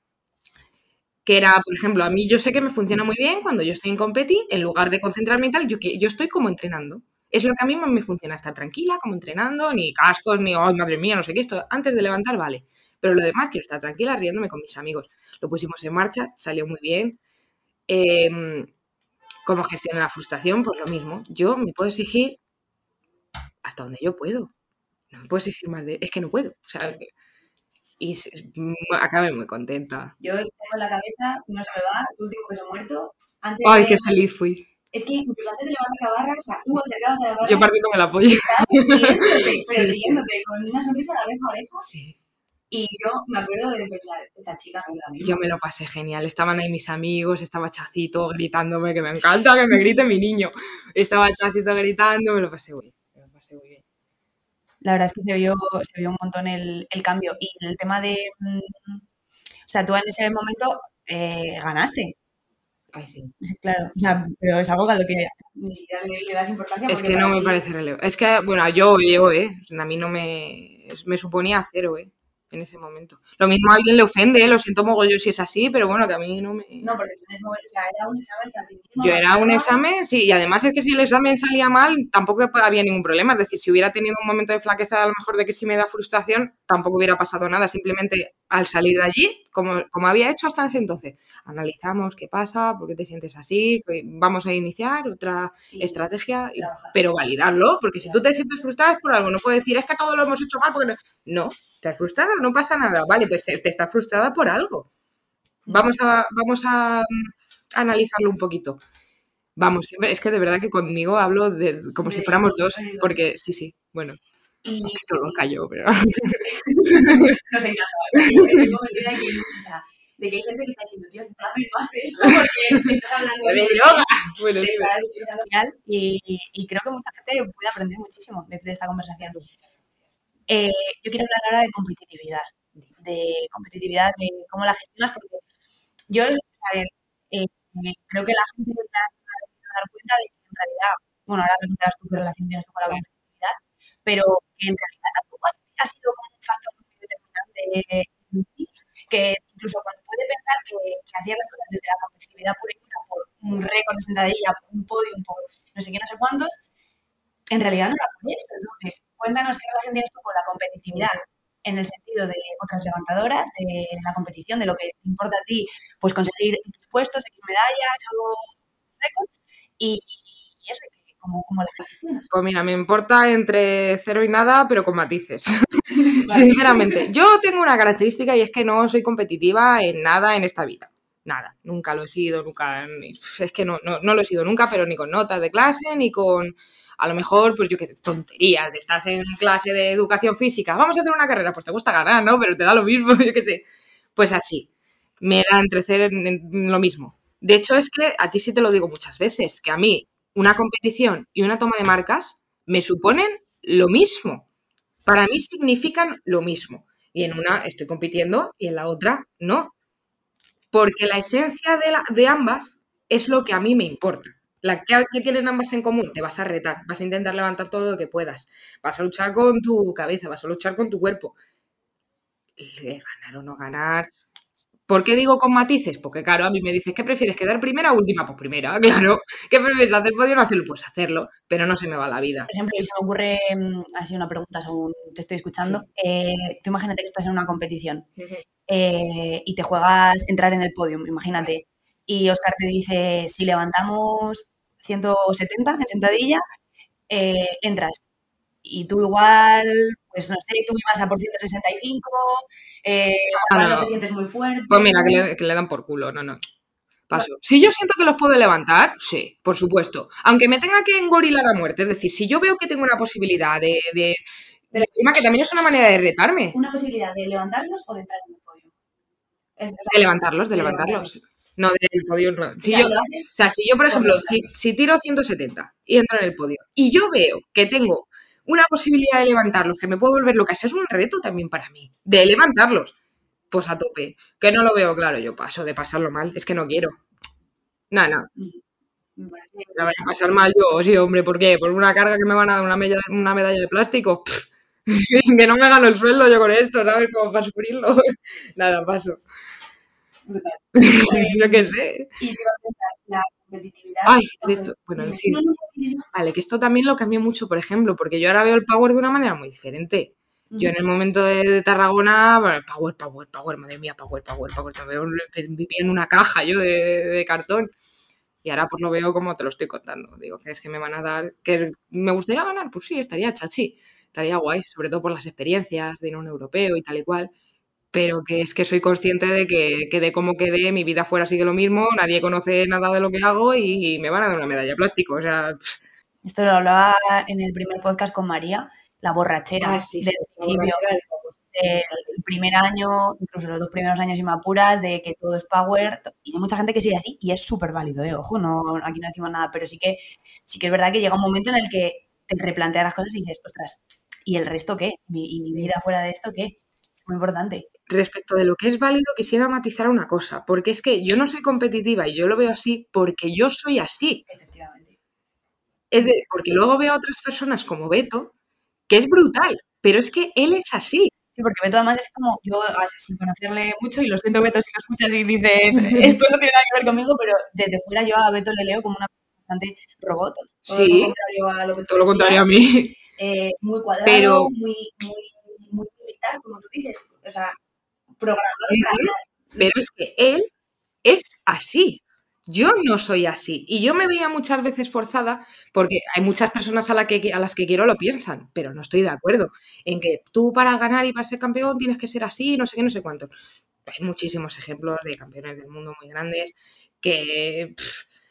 que era, por ejemplo, a mí yo sé que me funciona muy bien cuando yo estoy en competi, en lugar de concentrarme y tal, yo, yo estoy como entrenando. Es lo que a mí me funciona, estar tranquila, como entrenando, ni cascos, ni, ay, madre mía, no sé qué, esto antes de levantar, vale. Pero lo demás, quiero estar tranquila riéndome con mis amigos. Lo pusimos en marcha, salió muy bien. Eh, ¿Cómo gestionar la frustración? Pues lo mismo. Yo me puedo exigir hasta donde yo puedo. No me puedo exigir más de... Es que no puedo. O sea, y acabé muy contenta. Yo tengo en la cabeza, no se me va, tu último peso muerto. Antes Ay, qué feliz fui. Es que incluso antes de levantar la barra, o sea, tú acercabas de la barra. Yo partiéndome la polla. pero sí, con una sonrisa de oreja a oreja. Sí. Y yo me acuerdo de pensar, esta chica no es la misma. Yo me lo pasé genial. Estaban ahí mis amigos, estaba Chacito gritándome que me encanta que me grite mi niño. Estaba Chacito gritando, me lo pasé muy bien. Me lo pasé muy bien. La verdad es que se vio, se vio un montón el, el cambio. Y el tema de. Mm, o sea, tú en ese momento eh, ganaste. Ay, sí. Claro, o sea, pero es algo que ni siquiera le, das importancia. Es que no me parece relevante. Es que, bueno, yo, yo, ¿eh? A mí no me. Me suponía cero, ¿eh? En ese momento. Lo mismo a alguien le ofende, ¿eh? lo siento mogollón si es así, pero bueno, que a mí no me... No, porque en ese momento, o sea, era un examen Yo era un examen, sí, y además es que si el examen salía mal, tampoco había ningún problema. Es decir, si hubiera tenido un momento de flaqueza, a lo mejor de que si me da frustración, tampoco hubiera pasado nada. Simplemente al salir de allí, como, como había hecho hasta ese entonces, analizamos qué pasa, por qué te sientes así, vamos a iniciar otra estrategia, pero validarlo, porque si tú te sientes frustrada es por algo, no puedes decir, es que todo lo hemos hecho mal, porque no, no estás frustrada, no pasa nada, vale, pues te estás frustrada por algo. Vamos a, vamos a, analizarlo un poquito. Vamos, siempre, es que de verdad que conmigo hablo de, como si fuéramos dos, porque sí, sí, bueno. Y, todo cayó, pero. Nos encanta. O sea, de que hay gente que está diciendo, tío, está más de esto porque me estás hablando de, yoga. Bueno, y, y creo que mucha gente puede aprender muchísimo de, esta conversación. Eh, yo quiero hablar ahora de competitividad, de competitividad, de cómo la gestionas, porque yo eh, creo que la gente se ha dar cuenta de que en realidad, bueno, ahora me contarás tú qué relación tienes tú con la competitividad, pero que en realidad tampoco ha sido como un factor muy determinante que incluso cuando puede pensar que, hacía las cosas desde la competitividad pura y por un récord de sentadilla, por un podio, por no sé qué, no sé cuántos, en realidad no la pones. Entonces, cuéntanos qué relación tienes tú con la competitividad en el sentido de otras levantadoras, de la competición, de lo que importa a ti, pues conseguir tus puestos, X medallas o récords, y, eso, ¿cómo, cómo gestionas? Pues mira, me importa entre cero y nada, pero con matices. Sinceramente, yo tengo una característica y es que no soy competitiva en nada en esta vida. Nada, nunca lo he sido, nunca, es que no, no, no lo he sido nunca, pero ni con notas de clase, ni con a lo mejor, pues yo qué tonterías, estás en clase de educación física, vamos a hacer una carrera, pues te gusta ganar, ¿no? Pero te da lo mismo, yo qué sé. Pues así, me da entrecer en, lo mismo. De hecho, es que a ti sí te lo digo muchas veces, que a mí una competición y una toma de marcas me suponen lo mismo. Para mí significan lo mismo. Y en una estoy compitiendo y en la otra no. Porque la esencia de, de ambas es lo que a mí me importa. La que, tienen ambas en común, te vas a retar, vas a intentar levantar todo lo que puedas, vas a luchar con tu cabeza, vas a luchar con tu cuerpo. ganar o no ganar. ¿Por qué digo con matices? Porque claro, a mí me dices, ¿qué prefieres? ¿Quedar primera o última? Pues primera, claro. ¿Qué prefieres? ¿Hacer podio o no hacerlo? Pues hacerlo, pero no se me va la vida. Por ejemplo, y se me ocurre mm, así una pregunta según te estoy escuchando. Eh, tú imagínate que estás en una competición eh, y te juegas entrar en el podio, imagínate y Oscar te dice, si levantamos 170 en sentadilla, eh, entras. Y tú igual, pues no sé, tú ibas a por 165, eh, ah, no. te sientes muy fuerte. Pues mira, que le, dan por culo, no, no. Paso. Si yo siento que los puedo levantar, sí, por supuesto. Aunque me tenga que engorilar a muerte. Es decir, si yo veo que tengo una posibilidad de. de Pero encima que también es una manera de retarme. ¿Una posibilidad de levantarlos o de entrar en el podio? de levantarlos, de, levantarlos. No, del podio no. Si yo, o sea, si yo, por ejemplo, si, tiro 170 y entro en el podio y yo veo que tengo una posibilidad de levantarlos, que me puedo volver loca, ese es un reto también para mí, de levantarlos. Pues a tope. Que no lo veo claro, yo paso de pasarlo mal, es que no quiero. Nada, no. La voy a pasar mal yo, sí, hombre, ¿por qué? ¿Por una carga que me van a dar una medalla, una medalla de plástico? que no me gano el sueldo yo con esto, ¿sabes? cómo para sufrirlo. Nada, paso. yo qué sé. Y la competitividad. Ay, de esto, bueno, sí. Vale, que esto también lo cambió mucho, por ejemplo, porque yo ahora veo el power de una manera muy diferente. Yo en el momento de, Tarragona, bueno, power, power, power, madre mía, power, power, power. Vivía en una caja yo de, cartón. Y ahora pues lo veo como te lo estoy contando. Digo, que es que me van a dar. que ¿Me gustaría ganar? Pues sí, estaría chachi. Estaría guay, sobre todo por las experiencias de ir a un europeo y tal y cual. Pero que es que soy consciente de que, que de cómo quedé, mi vida fuera sigue lo mismo, nadie conoce nada de lo que hago y me van a dar una medalla de plástico. O sea. Esto lo hablaba en el primer podcast con María la borrachera ah, del principio. el primer año, incluso los dos primeros años y me apuras, de que todo es power. Y hay mucha gente que sigue así y es súper válido, ¿eh? ojo, no, aquí no decimos nada, pero sí que, sí que es verdad que llega un momento en el que te replanteas las cosas y dices, ostras, ¿y el resto qué? ¿Y mi vida fuera de esto qué? Es muy importante. Respecto de lo que es válido, quisiera matizar una cosa, porque es que yo no soy competitiva y yo lo veo así porque yo soy así. Efectivamente. Es de, porque luego veo a otras personas como Beto, que es brutal, pero es que él es así. Sí, porque Beto además es como, yo sin conocerle mucho, y lo siento Beto si lo escuchas y dices, esto no tiene nada que ver conmigo, pero desde fuera yo a Beto le leo como una bastante robot. Sí, todo lo contrario a, mí. Eh, muy cuadrado, muy, muy, muy militar, como tú dices. O sea, programado. Pero es que él es así. Yo no soy así y yo me veía muchas veces forzada porque hay muchas personas a, la que, a las que quiero lo piensan, pero no estoy de acuerdo en que tú para ganar y para ser campeón tienes que ser así, no sé qué, no sé cuánto. Hay muchísimos ejemplos de campeones del mundo muy grandes que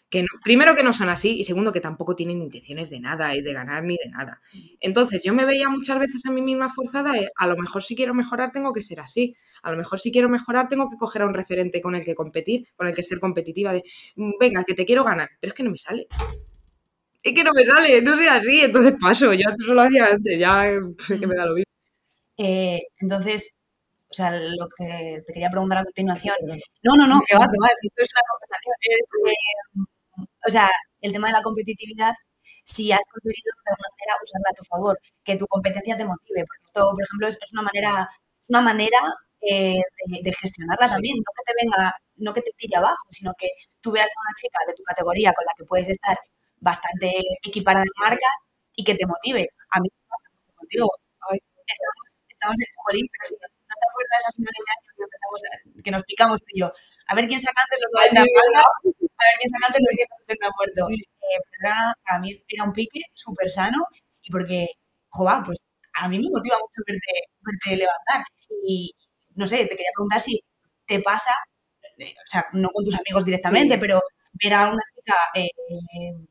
que primero que no son así y segundo que tampoco tienen intenciones de nada y de ganar ni de nada. Entonces yo me veía muchas veces a mí misma forzada, a lo mejor si quiero mejorar tengo que ser así, a lo mejor si quiero mejorar tengo que coger a un referente con el que competir, con el que ser competitiva, de mm, venga, que te quiero ganar, pero es que no me sale. Es que no me sale, no soy así, entonces paso, yo antes lo hacía antes, ya sé que me da lo mismo. Eh, entonces, o sea, lo que te quería preguntar a continuación. No, no, no, que va, que va, esto es una conversación. Es, o sea, el tema de la competitividad, si has conseguido de alguna manera usarla a tu favor, que tu competencia te motive, porque esto, por ejemplo, es, una manera, es una manera eh, de, gestionarla también, no que te venga, no que te tire abajo, sino que tú veas a una chica de tu categoría con la que puedes estar bastante equiparada en marca y que te motive. A mí me pasa mucho contigo. Estamos, en jodín, pero si a finales de año que, empezamos que nos picamos tú y yo, a ver quién saca de los 90 marcas a ver quién saca los 170 muertos. Eh, pero a mí era un pique súper sano y porque, joder, pues a mí me motiva mucho verte, verte levantar. Y no sé, te quería preguntar si te pasa, eh, o sea, no con tus amigos directamente, pero ver a una chica eh,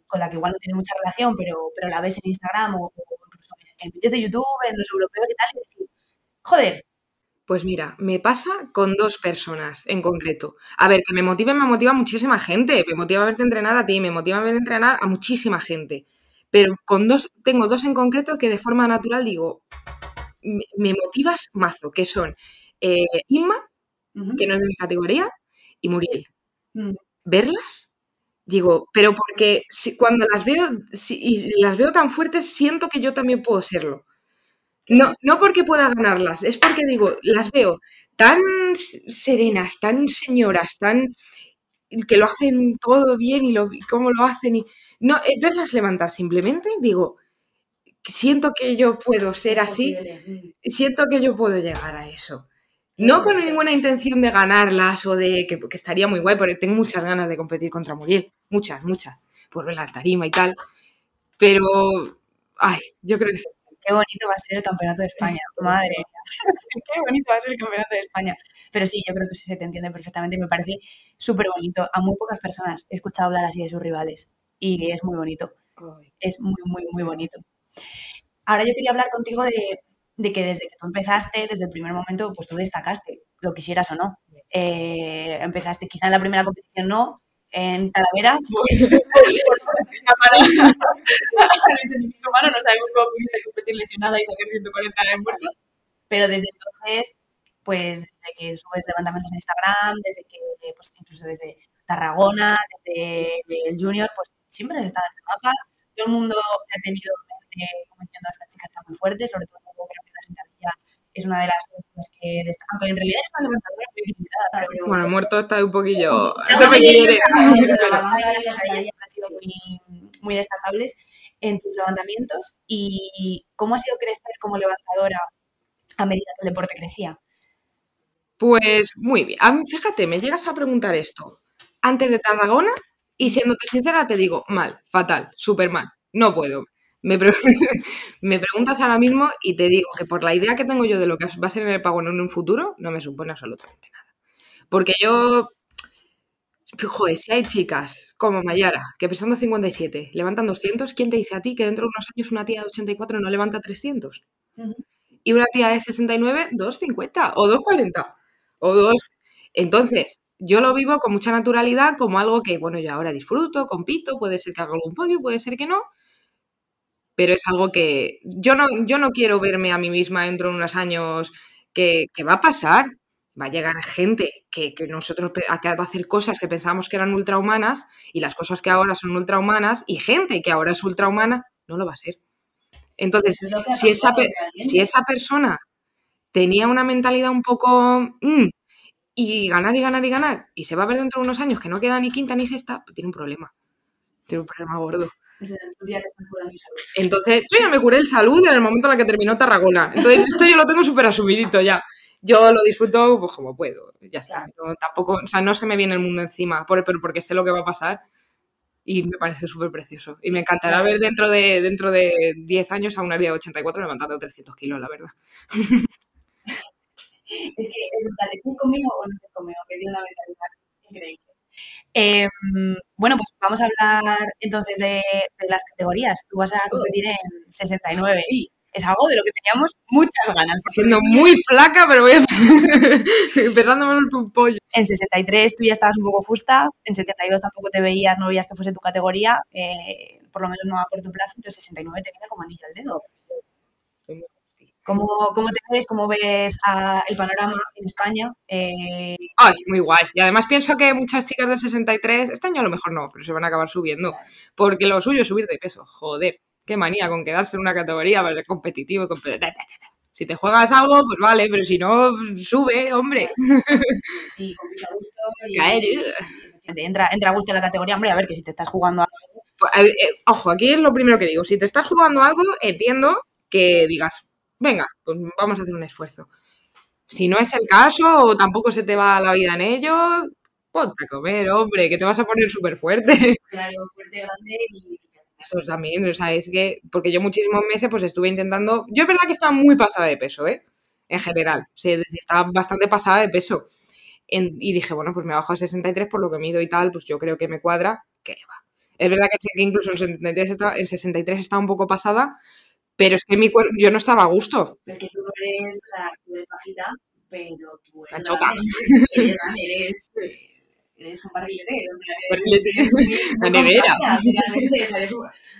con la que igual no tiene mucha relación, pero, pero la ves en Instagram o, incluso en vídeos de YouTube, en los europeos y tal, y decir, joder, pues mira, me pasa con dos personas en concreto. A ver, que me motiven, me motiva muchísima gente. Me motiva verte entrenar a ti, me motiva verte entrenar a muchísima gente. Pero con dos, tengo dos en concreto que de forma natural digo, me, motivas mazo, que son eh, Inma, que no es de mi categoría, y Muriel. Mm. Verlas, digo, pero porque si, cuando las veo, si, y las veo tan fuertes, siento que yo también puedo serlo. No, no porque pueda ganarlas, es porque digo, las veo tan serenas, tan señoras, tan que lo hacen todo bien y lo, cómo lo hacen y no eh, verlas levantar simplemente digo siento que yo puedo ser así mm. siento que yo puedo llegar a eso. No con ninguna intención de ganarlas o de que, estaría muy guay porque tengo muchas ganas de competir contra Muriel muchas muchas por la tarima y tal pero ay yo creo que qué bonito va a ser el campeonato de España, madre qué bonito va a ser el campeonato de España. Pero sí, yo creo que sí se te entiende perfectamente, me parece súper bonito. A muy pocas personas he escuchado hablar así de sus rivales y es muy bonito, es muy, muy, muy bonito. Ahora yo quería hablar contigo de, que desde que tú empezaste, desde el primer momento, pues tú destacaste, lo quisieras o no. Eh, empezaste quizá en la primera competición no, en Talavera. entendimiento humano no sabemos cómo pudiste convertir lesionada y sacar 140 de muerto. Pero desde entonces, pues desde que subes levantamientos en Instagram, desde que, pues incluso desde Tarragona, desde el Junior, pues siempre has estado en el mapa. Todo el mundo te ha tenido como diciendo, esta chica está muy fuerte, sobre todo creo que la sentadilla es una de las cosas que destacan, aunque en realidad es una levantadora muy limitada. Pero, bueno, muerto está un poquillo... No me quiere. han sido muy, muy destacables en tus levantamientos y cómo ha sido crecer como levantadora a medida que el deporte crecía. Pues muy bien. fíjate, me llegas a preguntar esto antes de Tarragona y siéndote sincera te digo mal, fatal, súper mal, no puedo. Me, me, preguntas ahora mismo y te digo que por la idea que tengo yo de lo que va a ser en el pago en un futuro, no me supone absolutamente nada. Porque yo, joder, si hay chicas como Mayara, que pesando 57 levantan 200, ¿quién te dice a ti que dentro de unos años una tía de 84 no levanta 300? Y una tía de 69, 250 o 240 o 2... Entonces, yo lo vivo con mucha naturalidad como algo que, bueno, yo ahora disfruto, compito, puede ser que haga algún podio, puede ser que no, pero es algo que yo no, yo no quiero verme a mí misma dentro de unos años que, va a pasar. Va a llegar gente que, que nosotros va a hacer cosas que pensábamos que eran ultrahumanas y las cosas que ahora son ultrahumanas y gente que ahora es ultrahumana no lo va a ser. Entonces, si esa, si esa persona tenía una mentalidad un poco mm, y ganar y ganar y ganar y se va a ver dentro de unos años que no queda ni quinta ni sexta, pues tiene un problema. Tiene un problema gordo. Entonces, yo ya me curé el salud en el momento en el que terminó Tarragona. Entonces, esto yo lo tengo súper asumidito ya. Yo lo disfruto pues como puedo. Ya está. tampoco, o sea, no se me viene el mundo encima, pero porque sé lo que va a pasar y me parece súper precioso. Y me encantará ver dentro de, dentro de 10 años a una vida de 84 levantando 300 kilos, la verdad. es que es brutal. ¿Estás conmigo o no estás conmigo? Que tiene una mentalidad increíble. Em, bueno, pues vamos a hablar entonces de, las categorías. Tú vas a competir en 69. Es algo de lo que teníamos muchas ganas. Siendo muy flaca, pero voy a... empezándome un pollo. En 63 tú ya estabas un poco justa, en 72 tampoco te veías, no veías que fuese tu categoría, eh, por lo menos no a corto plazo, entonces 69 te viene como anillo al dedo. ¿Cómo, cómo te ves? ¿Cómo ves el panorama en España? Eh, Ay, muy guay. Y además pienso que muchas chicas de 63, este año a lo mejor no, pero se van a acabar subiendo. Porque lo suyo es subir de peso. Joder, qué manía con quedarse en una categoría para ser competitivo y competitivo. Si te juegas algo, pues vale, pero si no, sube, hombre. Y con gusto. Caer. Entra, entra a gusto en la categoría, hombre, a ver que si te estás jugando algo. Pues, eh, ojo, aquí es lo primero que digo. Si te estás jugando algo, entiendo que digas, venga, pues vamos a hacer un esfuerzo. Si no es el caso o tampoco se te va la vida en ello, ponte a comer, hombre, que te vas a poner súper fuerte. Claro, fuerte, grande y... Eso también, o sea, es que, porque yo muchísimos meses pues estuve intentando, yo es verdad que estaba muy pasada de peso, ¿eh? En general, o sea, estaba bastante pasada de peso. y dije, bueno, pues me bajo a 63 por lo que mido y tal, pues yo creo que me cuadra, que va. Es verdad que, incluso en 63, estaba, en 63 estaba un poco pasada, pero es que mi cuerpo, yo no estaba a gusto. Es que tú no eres, o sea, tú eres bajita, pero tú eres. Cachota. Eres, eres, eres un barrilete. Barrilete. La nevera. Eres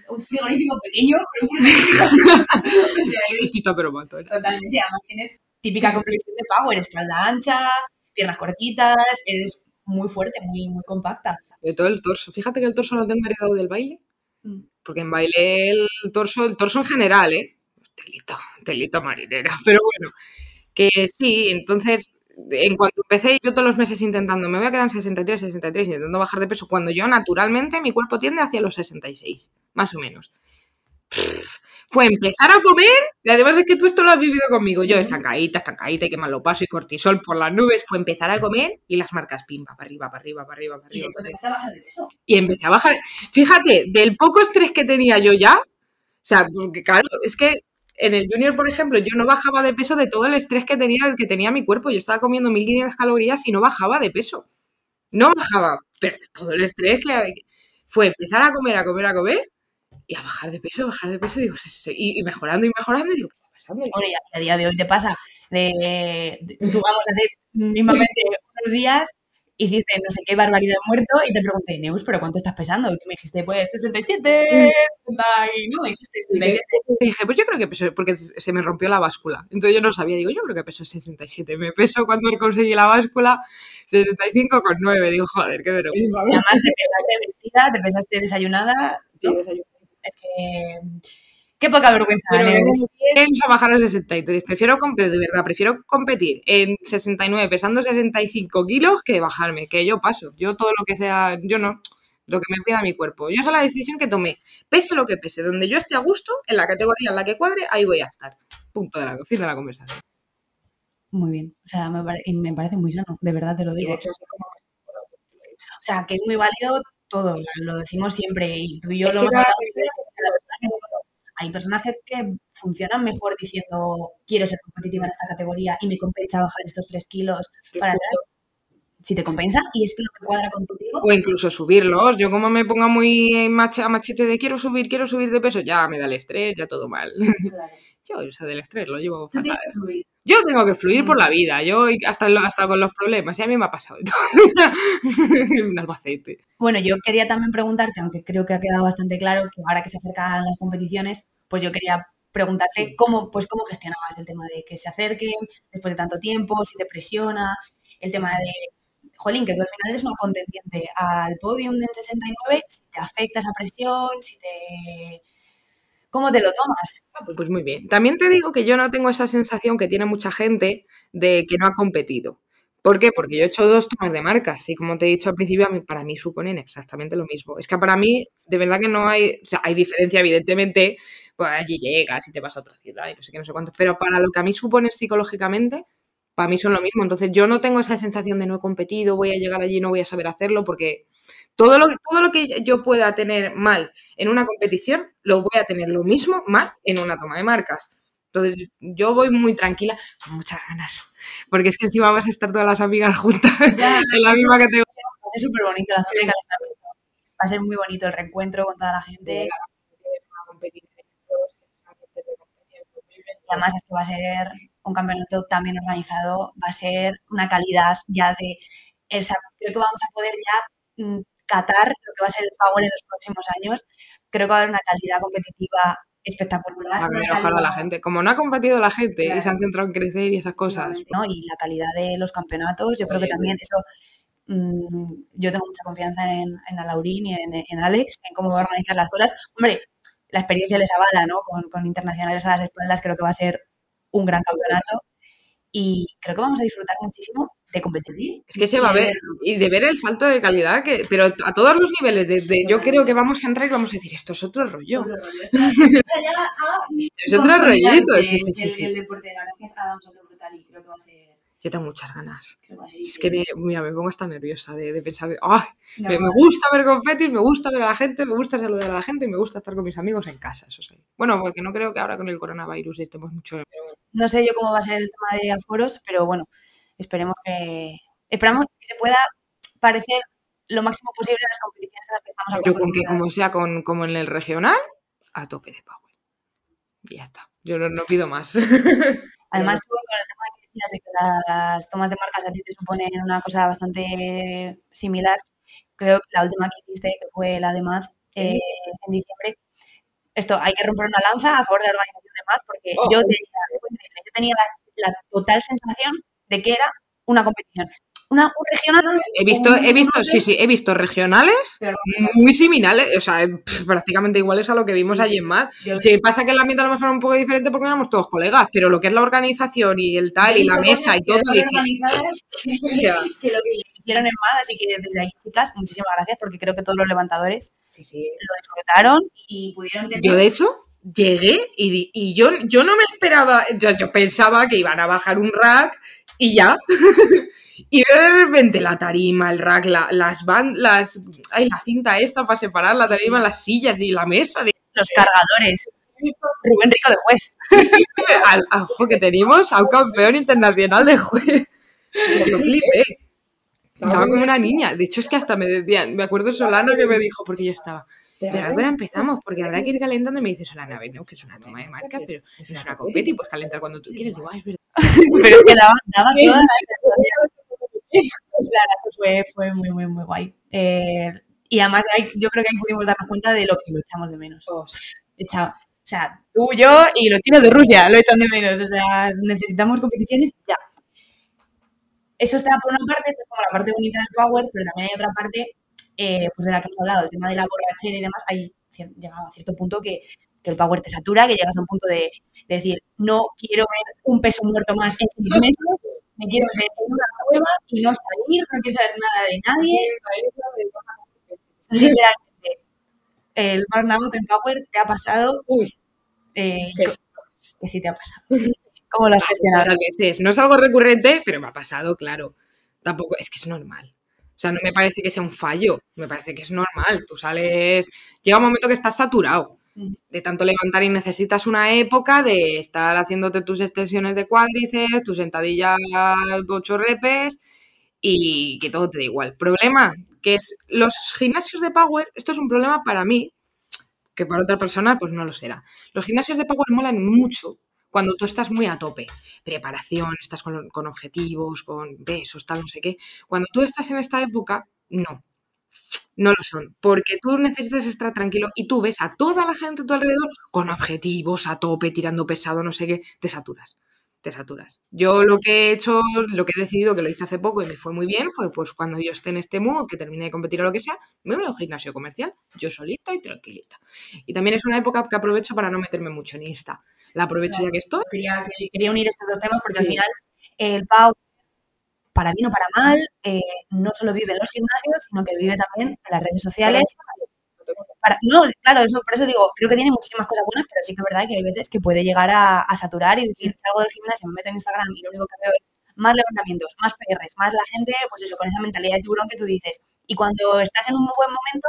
un frigorífico pequeño, pero un frigorífico. Chiquitito, pero mato. Totalmente. Además tienes típica complexión de power, espalda ancha, piernas cortitas, eres muy fuerte, muy, muy compacta. De todo el torso. Fíjate que el torso lo tengo heredado del baile. Porque en baile el torso, el torso en general, ¿eh? Telito, telito marinera. Pero bueno, que sí, entonces, en cuanto empecé yo todos los meses intentando, me voy a quedar en 63, 63, intentando bajar de peso, cuando yo naturalmente mi cuerpo tiende hacia los 66, más o menos fue empezar a comer, y además es que tú esto lo has vivido conmigo, yo estancadita, estancadita y que mal lo paso y cortisol por las nubes, fue empezar a comer y las marcas pimba, para arriba, para arriba, para arriba, para arriba. Y empecé a bajar de peso. Y empecé a bajar, fíjate, del poco estrés que tenía yo ya, o sea, porque claro, es que en el junior, por ejemplo, yo no bajaba de peso de todo el estrés que tenía, que tenía mi cuerpo, yo estaba comiendo 1500 calorías y no bajaba de peso. No bajaba, pero todo el estrés que fue empezar a comer, a comer, a comer y a bajar de peso, a bajar de peso, digo, y, mejorando y mejorando, y digo, ¿qué está pasando? Y a, día de hoy te pasa de, tú vamos a hacer mismamente unos días hiciste no sé qué barbaridad muerto y te pregunté, Neus, ¿pero cuánto estás pesando? Y tú me dijiste, pues 67, 60 y no, dijiste 67. Y dije, pues yo creo que peso, porque se me rompió la báscula. Entonces yo no sabía, digo, yo creo que peso 67. Me peso cuando conseguí la báscula 65,9. Digo, joder, qué vergüenza. Y además te pesaste vestida, te pesaste desayunada. Sí, desayunada. Es que Qué poca vergüenza. Pero pienso bajar a 63. Prefiero competir, de verdad, prefiero competir en 69 pesando 65 kilos que bajarme, que yo paso. Yo todo lo que sea, yo no, lo que me pida mi cuerpo. Yo esa es la decisión que tomé. Pese lo que pese, donde yo esté a gusto, en la categoría en la que cuadre, ahí voy a estar. Punto de la, fin de la conversación. Muy bien. O sea, me, me parece muy sano, de verdad te lo digo. o sea, que es muy válido todo, lo decimos siempre y tú y yo lo hemos hablado hay personajes que funcionan mejor diciendo quiero ser competitiva en esta categoría y me compensa bajar estos tres kilos para tal. Si te compensa y es que lo que cuadra contigo. O incluso subirlos. Yo como me ponga muy a machete de quiero subir, quiero subir de peso, ya me da el estrés, ya todo mal. Yo eso del estrés lo llevo fatal. Yo tengo que fluir por la mm. vida, yo hasta, hasta con los problemas, y a mí me ha pasado un albacete. Bueno, yo quería también preguntarte, aunque creo que ha quedado bastante claro que ahora que se acercan las competiciones, pues yo quería preguntarte cómo, pues cómo gestionabas el tema de que se acerquen después de tanto tiempo, si te presiona, el tema de, jolín, que tú al final eres una contendiente al podium en 69, si te afecta esa presión, si te ¿Cómo te lo tomas? Ah, pues, pues muy bien. También te digo que yo no tengo esa sensación que tiene mucha gente de que no ha competido. ¿Por qué? Porque yo he hecho dos tomas de marcas y como te he dicho al principio, para mí suponen exactamente lo mismo. Es que para mí, de verdad que no hay, o sea, hay diferencia, evidentemente, pues allí llegas y te vas a otra ciudad y no sé qué, no sé cuánto, pero para lo que a mí supone psicológicamente, para mí son lo mismo. Entonces yo no tengo esa sensación de no he competido, voy a llegar allí y no voy a saber hacerlo porque todo lo, todo lo que yo pueda tener mal en una competición, lo voy a tener lo mismo mal en una toma de marcas. Entonces, yo voy muy tranquila, con muchas ganas. Porque es que encima vas a estar todas las amigas juntas en la misma categoría. Va a ser súper bonito la cena de Va a ser muy bonito el reencuentro con toda la gente. Y además es que va a ser un campeonato tan bien organizado, va a ser una calidad ya de... esa creo que vamos a poder ya mm, Qatar, lo que va a ser el Power en los próximos años, creo que va a haber una calidad competitiva espectacular. A ver, ojalá la gente. Como no ha competido la gente y se han centrado en crecer y esas cosas. ¿no? Y la calidad de los campeonatos, yo creo que también eso. Mm, yo tengo mucha confianza en, en Alaurín y en, en, Alex, en cómo va a organizar las cosas. Hombre, la experiencia les avala, ¿no? Con, con internacionales a las espaldas, creo que va a ser un gran campeonato y creo que vamos a disfrutar muchísimo de competir. Es que se va a ver y de ver el salto de calidad, que, pero a todos los niveles, desde yo creo que vamos a entrar y vamos a decir, esto es otro rollo. Otro rollo. es otro rollito, sí, sí, sí, sí. El, deporte, la verdad es que es Adam brutal y creo que va a ser yo tengo muchas ganas. Es que me, mira, me pongo hasta nerviosa de, de pensar, ¡ay! me, gusta ver confetis, me gusta ver a la gente, me gusta saludar a la gente y me gusta estar con mis amigos en casa. Bueno, porque no creo que ahora con el coronavirus estemos mucho. No sé yo cómo va a ser el tema de aforos, pero bueno, esperemos que, esperamos que se pueda parecer lo máximo posible en las competiciones en las que estamos Yo con que como sea con, como en el regional, a tope de power. Y ya está. Yo no, no pido más. Además, con el tema de de que las tomas de marcas a ti te suponen una cosa bastante similar. Creo que la última que hiciste, que fue la de Mad eh, en diciembre, esto hay que romper una lanza a favor de la organización de Mad porque oh. yo tenía, la, total sensación de que era una competición una, un regional. He visto, he visto, sí, sí, he visto regionales muy similares, o sea, prácticamente iguales a lo que vimos allí en MAD. Sí, pasa que el ambiente a lo mejor era un poco diferente porque éramos todos colegas, pero lo que es la organización y el tal y la mesa y todo. que lo que hicieron en MAD, así que desde ahí, chicas, muchísimas gracias porque creo que todos los levantadores lo disfrutaron y pudieron Yo, de hecho, llegué y, y, yo, yo no me esperaba, yo, yo, pensaba que iban a bajar un rack y ya. Y veo de repente la tarima, el rack, las van, las, ay, la cinta esta para separar la tarima, las sillas y la mesa. Los cargadores. Rubén Rico de juez. al, ojo, que tenemos a un campeón internacional de juez. Yo flipé. Estaba como una niña. De hecho, es que hasta me decían, me acuerdo Solano que me dijo, porque yo estaba, pero ahora empezamos, porque habrá que ir calentando. Y me dice Solana, a ver, no, que es una toma de marca, pero es una competi, pues calentar cuando tú quieres. Digo, es verdad. pero es que daba, daba toda la pues fue, fue muy, muy, muy guay. Eh, y además yo creo que ahí pudimos darnos cuenta de lo que lo echamos de menos. o sea, tú, yo y los chinos de Rusia lo echan de menos. O sea, necesitamos competiciones ya. Eso está por una parte, es como la parte bonita del Power, pero también hay otra parte eh, pues de la que hemos hablado, el tema de la borrachera y demás. Hay llegado a cierto punto que, que, el Power te satura, que llegas a un punto de, de, decir, no quiero ver un peso muerto más en seis meses, me quiero meter en una cueva y no salir, no quiero saber nada de nadie. Literalmente, el burnout en Power te ha pasado. Uy. Eh, que sí te ha pasado. ¿Cómo lo has gestionado? Veces. No es algo recurrente, pero me ha pasado, claro. Tampoco, es que es normal. O sea, no me parece que sea un fallo, me parece que es normal. Tú sales, llega un momento que estás saturado de tanto levantar y necesitas una época de estar haciéndote tus extensiones de cuádriceps, tus sentadillas ocho repes y que todo te da igual. Problema, que es los gimnasios de Power, esto es un problema para mí, que para otra persona pues no lo será. Los gimnasios de Power molan mucho cuando tú estás muy a tope, preparación, estás con, con objetivos, con besos, tal, no sé qué. Cuando tú estás en esta época, no, no lo son, porque tú necesitas estar tranquilo y tú ves a toda la gente a tu alrededor con objetivos a tope, tirando pesado, no sé qué, te saturas te saturas. Yo lo que he hecho, lo que he decidido, que lo hice hace poco y me fue muy bien, fue pues cuando yo esté en este mood, que termine de competir o lo que sea, me voy a un gimnasio comercial, yo solita y tranquilita. Y también es una época que aprovecho para no meterme mucho en Insta. La aprovecho ya que estoy. Quería, quería unir estos dos temas porque al final el Pau, para bien o para mal, eh, no solo vive en los gimnasios, sino que vive también en las redes sociales no, claro, eso, por eso digo, creo que tiene muchísimas cosas buenas, pero sí que es verdad que hay veces que puede llegar a, saturar y decir, salgo del gimnasio, me meto en Instagram y lo único que veo es más levantamientos, más PRs, más la gente, pues eso, con esa mentalidad de tiburón que tú dices. Y cuando estás en un buen momento,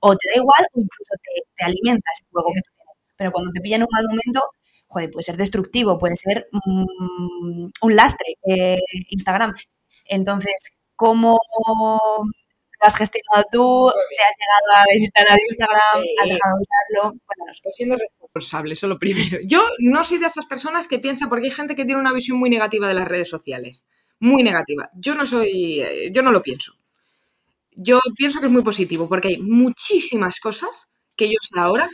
o te da igual o incluso te, te alimenta ese juego que tú tienes. Pero cuando te pilla en un mal momento, joder, puede ser destructivo, puede ser mm, un lastre eh, Instagram. Entonces, ¿cómo has gestionado tú, te has llegado a desinstalar Instagram, has dejado de usarlo. Bueno, pues siendo responsable, eso lo primero. Yo no soy de esas personas que piensan, porque hay gente que tiene una visión muy negativa de las redes sociales, muy negativa. Yo no soy, eh, yo no lo pienso. Yo pienso que es muy positivo, porque hay muchísimas cosas que yo sé ahora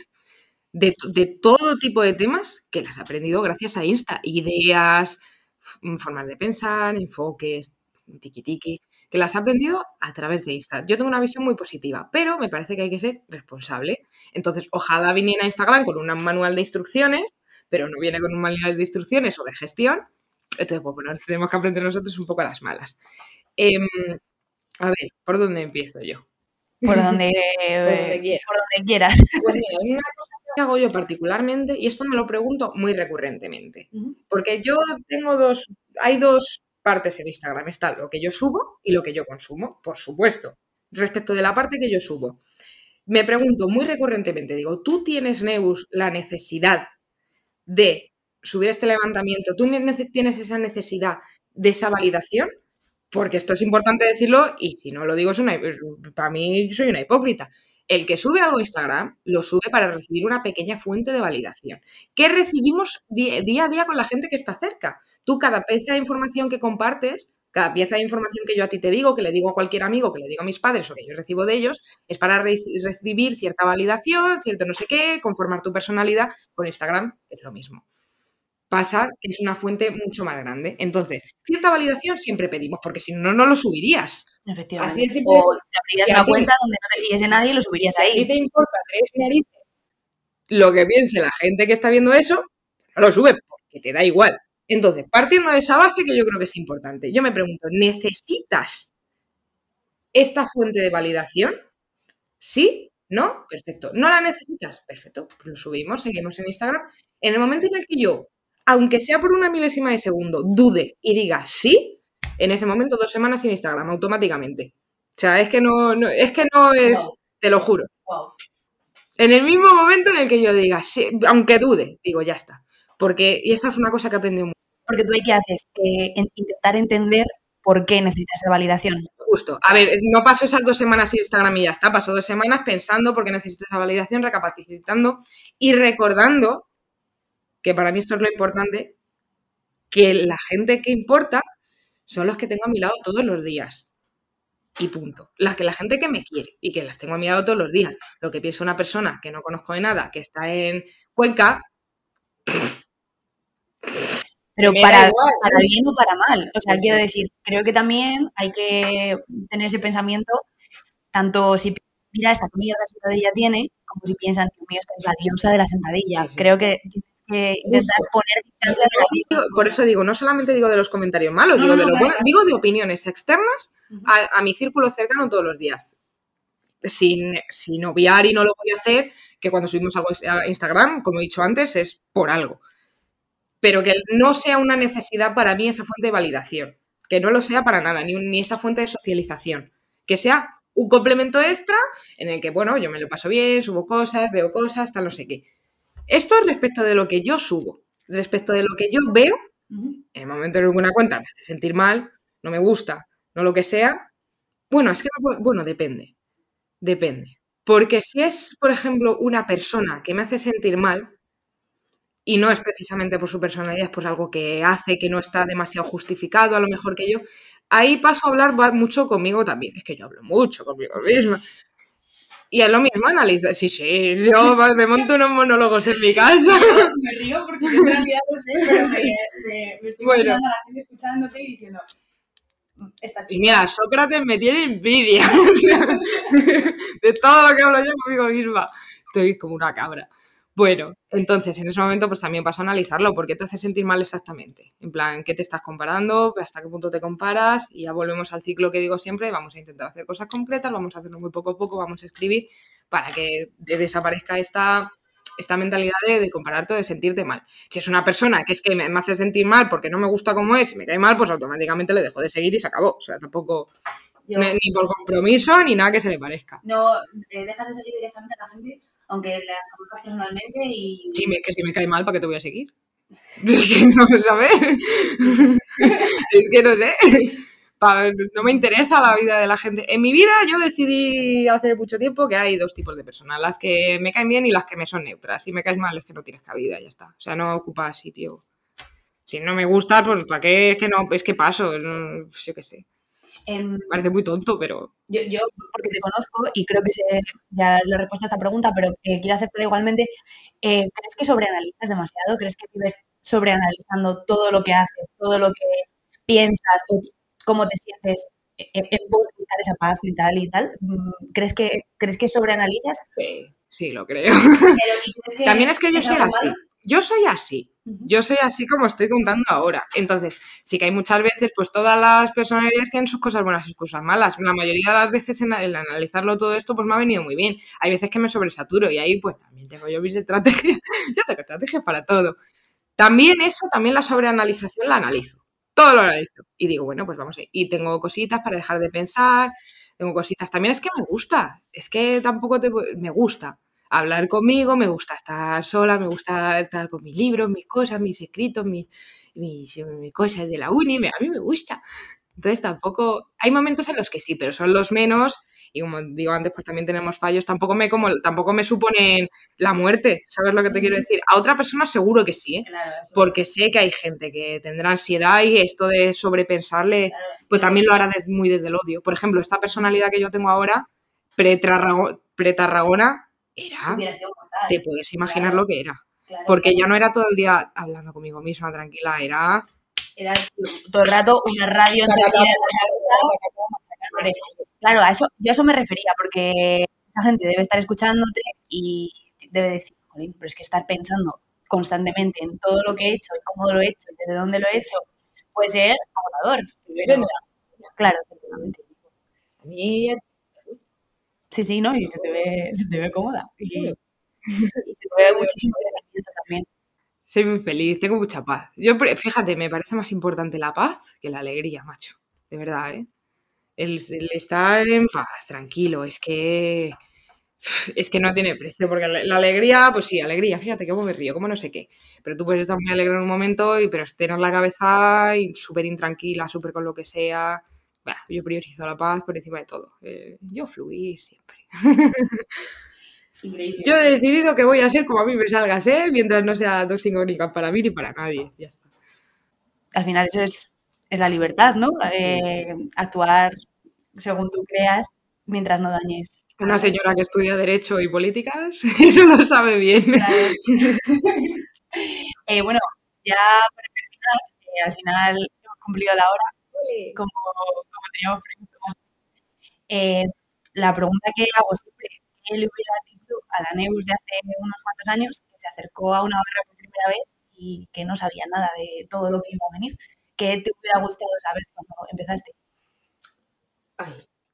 de, de, todo tipo de temas que las he aprendido gracias a Insta. Ideas, formas de pensar, enfoques, tiki tiki que las ha aprendido a través de Instagram. Yo tengo una visión muy positiva, pero me parece que hay que ser responsable. Entonces, ojalá viniera a Instagram con un manual de instrucciones, pero no viene con un manual de instrucciones o de gestión. Entonces, pues bueno, tenemos que aprender nosotros un poco a las malas. Em, a ver, ¿por dónde empiezo yo? Por donde, por donde, quieras. Pues mira, una cosa que hago yo particularmente, y esto me lo pregunto muy recurrentemente, porque yo tengo dos, hay dos partes en Instagram. Está lo que yo subo y lo que yo consumo, por supuesto. Respecto de la parte que yo subo, me pregunto muy recurrentemente, digo, ¿tú tienes, Neus, la necesidad de subir este levantamiento? ¿Tú tienes esa necesidad de esa validación? Porque esto es importante decirlo y si no lo digo, es una, para mí soy una hipócrita. El que sube algo a Instagram lo sube para recibir una pequeña fuente de validación. ¿Qué recibimos día a día con la gente que está cerca? Tú cada pieza de información que compartes, cada pieza de información que yo a ti te digo, que le digo a cualquier amigo, que le digo a mis padres o que yo recibo de ellos, es para recibir cierta validación, cierto no sé qué, conformar tu personalidad. Con Instagram es lo mismo. Pasa que es una fuente mucho más grande. Entonces, cierta validación siempre pedimos, porque si no, no lo subirías. Efectivamente. Así o te abrirías una cuenta donde no te sigues a nadie y lo subirías ahí. Si te importa tres narices lo que piense la gente que está viendo eso, no lo sube porque te da igual. Entonces, partiendo de esa base que yo creo que es importante, yo me pregunto, ¿necesitas esta fuente de validación? ¿Sí? ¿No? Perfecto. ¿No la necesitas? Perfecto. Pues lo subimos, seguimos en Instagram. En el momento en el que yo, aunque sea por una milésima de segundo, dude y diga sí, en ese momento dos semanas sin Instagram, automáticamente. O sea, es que no, es que no es, te lo juro. En el mismo momento en el que yo diga, sí, aunque dude, digo, ya está. Porque, y esa es una cosa que aprendí mucho porque tú ahí qué haces, eh, intentar entender por qué necesitas esa validación. Justo. A ver, no paso esas dos semanas en Instagram y ya está, paso dos semanas pensando por qué necesito esa validación, recapacitando y recordando, que para mí esto es lo importante, que la gente que importa son los que tengo a mi lado todos los días. y punto. Las que la gente que me quiere y que las tengo a mi lado todos los días. Lo que piensa una persona que no conozco de nada, que está en Cuenca. Pero para, igual. para bien o para mal. O sea, quiero decir, creo que también hay que tener ese pensamiento, tanto si mira esta mierda sentadilla tiene, como si piensan, Dios mío, esta es la diosa de la sentadilla. Sí, sí. Creo que tienes que intentar poner distancia de la Por eso digo, no solamente digo de los comentarios malos, No, digo, no, de claro, bueno, digo de opiniones externas Ujú. a, a mi círculo cercano todos los días. Sin, sin obviar y no lo voy a hacer, que cuando subimos algo a Instagram, como he dicho antes, es por algo. Pero que no sea una necesidad para mí esa fuente de validación. Que no lo sea para nada, ni, ni esa fuente de socialización. Que sea un complemento extra en el que, bueno, yo me lo paso bien, subo cosas, veo cosas, tal, no sé qué. Esto es respecto de lo que yo subo. Respecto de lo que yo veo, en el momento en alguna cuenta me hace sentir mal, no me gusta, no lo que sea. Bueno, es que, bueno, depende. Depende. Porque si es, por ejemplo, una persona que me hace sentir mal, y no es precisamente por su personalidad, es por algo que hace que no está demasiado justificado, a lo mejor que yo, ahí paso a hablar mucho conmigo también. Es que yo hablo mucho conmigo misma. Y es lo mismo analizar. Sí, sí, yo me monto unos monólogos en mi casa. Me río porque yo en realidad lo sé, pero me, me- me estoy Bueno. a la gente escuchándote y diciendo, esta Y mira, Sócrates me tiene envidia. de todo lo que hablo yo conmigo misma. Estoy como una cabra. Bueno, entonces en ese momento pues también paso a analizarlo, porque te hace sentir mal exactamente. En plan, ¿qué te estás comparando? ¿Hasta qué punto te comparas? Y ya volvemos al ciclo que digo siempre, vamos a intentar hacer cosas concretas, vamos a hacerlo muy poco a poco, vamos a escribir para que de- desaparezca esta, esta mentalidad de, de compararte o de sentirte mal. Si es una persona que es que me, me hace sentir mal porque no me gusta como es y me cae mal, pues automáticamente le dejo de seguir y se acabó. O sea, tampoco Yo- ni por compromiso ni nada que se le parezca. no eh, dejas de seguir directamente a la gente, aunque las conozcas personalmente y. Me, que si me cae mal, ¿para qué te voy a seguir? Es que no, ¿sabes? es que no sé. No me interesa la vida de la gente. En mi vida yo decidí hace mucho tiempo que hay dos tipos de personas, las que me caen bien y las que me son neutras. Si me caes mal es que no tienes cabida, ya está. O sea, no ocupa sitio. Si no me gusta, pues ¿para qué? Es que no, es que paso, yo qué sé. Em, parece muy tonto, pero yo, yo, porque te conozco y creo que sé, ya la respuesta a esta pregunta, pero eh, quiero hacértela igualmente. eh, ¿Crees que sobreanalizas demasiado? ¿Crees que vives sobreanalizando todo lo que haces, todo lo que piensas o cómo te sientes en, en buscar esa paz y tal y tal? Mm, ¿Crees que, ¿crees que sobreanalizas? sí, sí, lo creo. Pero, ¿y crees que También es que yo soy así. Yo soy así. Yo soy así como estoy contando ahora. Entonces, sí que hay muchas veces, pues todas las personalidades tienen sus cosas buenas y sus cosas malas. La mayoría de las veces en el analizarlo todo esto, pues me ha venido muy bien. Hay veces que me sobresaturo y ahí pues también tengo yo mis estrategias. yo tengo estrategias para todo. También eso, también la sobreanalización la analizo. Todo lo analizo. Y digo, bueno, pues vamos a ir. Y tengo cositas para dejar de pensar. Tengo cositas. También es que me gusta. Es que tampoco te... Me gusta hablar conmigo, me gusta estar sola, me gusta estar con mis libros, mis cosas, mis escritos, mis, mis, mis cosas de la uni, a mí me gusta. Entonces tampoco, hay momentos en los que sí, pero son los menos y como digo antes, pues también tenemos fallos, tampoco me como, tampoco me suponen la muerte, ¿sabes lo que te quiero decir? A otra persona seguro que sí, ¿eh? Claro, eso. porque sé que hay gente que tendrá ansiedad y esto de sobrepensarle, Claro. pues también lo hará des- muy desde el odio. Por ejemplo, esta personalidad que yo tengo ahora, pre-Tarrago- pre-Tarragona, era, mortal. te puedes imaginar Claro. lo que era. Claro, Porque claro. ya no era todo el día hablando conmigo misma, tranquila, era... Era todo el rato una radio en la Claro, a eso, yo a eso me refería, porque esa gente debe estar escuchándote y debe decir, jolín, pero es que estar pensando constantemente en todo lo que he hecho y cómo lo he hecho y desde dónde lo he hecho puede ser agotador. Claro, efectivamente. A mí Sí, sí, ¿no? Y se te ve, se te ve cómoda. Y, y se te ve muchísimo también. soy muy feliz, tengo mucha paz. Yo, fíjate, me parece más importante la paz que la alegría, macho. De verdad, ¿eh? El, el estar en paz, tranquilo, es que... Es que no tiene precio, porque la, la alegría, pues sí, alegría, fíjate cómo me río, cómo no sé qué. Pero tú puedes estar muy alegre en un momento, y, pero tener la cabeza súper intranquila, súper con lo que sea. Bah, yo priorizo la paz por encima de todo. Eh, yo fluir siempre. Increíble. Yo he decidido que voy a ser como a mí me salga ser, mientras no sea tóxico ni para mí ni para nadie. Ya está. Al final eso es, es la libertad, ¿no? Eh, actuar según tú creas, mientras no dañes. Una señora que estudia Derecho y Políticas, eso lo sabe bien. Eh, bueno, ya para terminar, eh, al final hemos cumplido la hora, como, como teníamos previsto más. Eh, la pregunta que hago siempre, ¿qué le hubiera dicho a la Neus de hace unos cuantos años que se acercó a una guerra por primera vez y que no sabía nada de todo lo que iba a venir? ¿Qué te hubiera gustado saber cuando empezaste?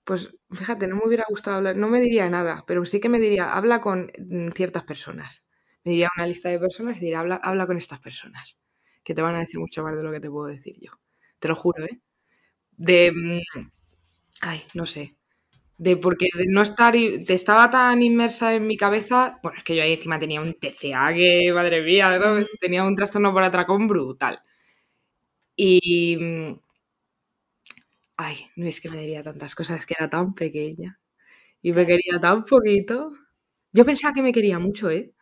Pues fíjate, no me hubiera gustado hablar, no me diría nada, pero sí que me diría, habla con mm, ciertas personas. Me diría una lista de personas y diría, habla, habla con estas personas, que te van a decir mucho más de lo que te puedo decir yo. Te lo juro, ¿eh? De... Mm, ay, no sé de porque de no estar, te estaba tan inmersa en mi cabeza, bueno, es que yo ahí encima tenía un TCA que, madre mía, tenía un trastorno por atracón brutal. Y, mm, ay, no es que me diría tantas cosas, que era tan pequeña y me quería tan poquito. Yo pensaba que me quería mucho, ¿eh?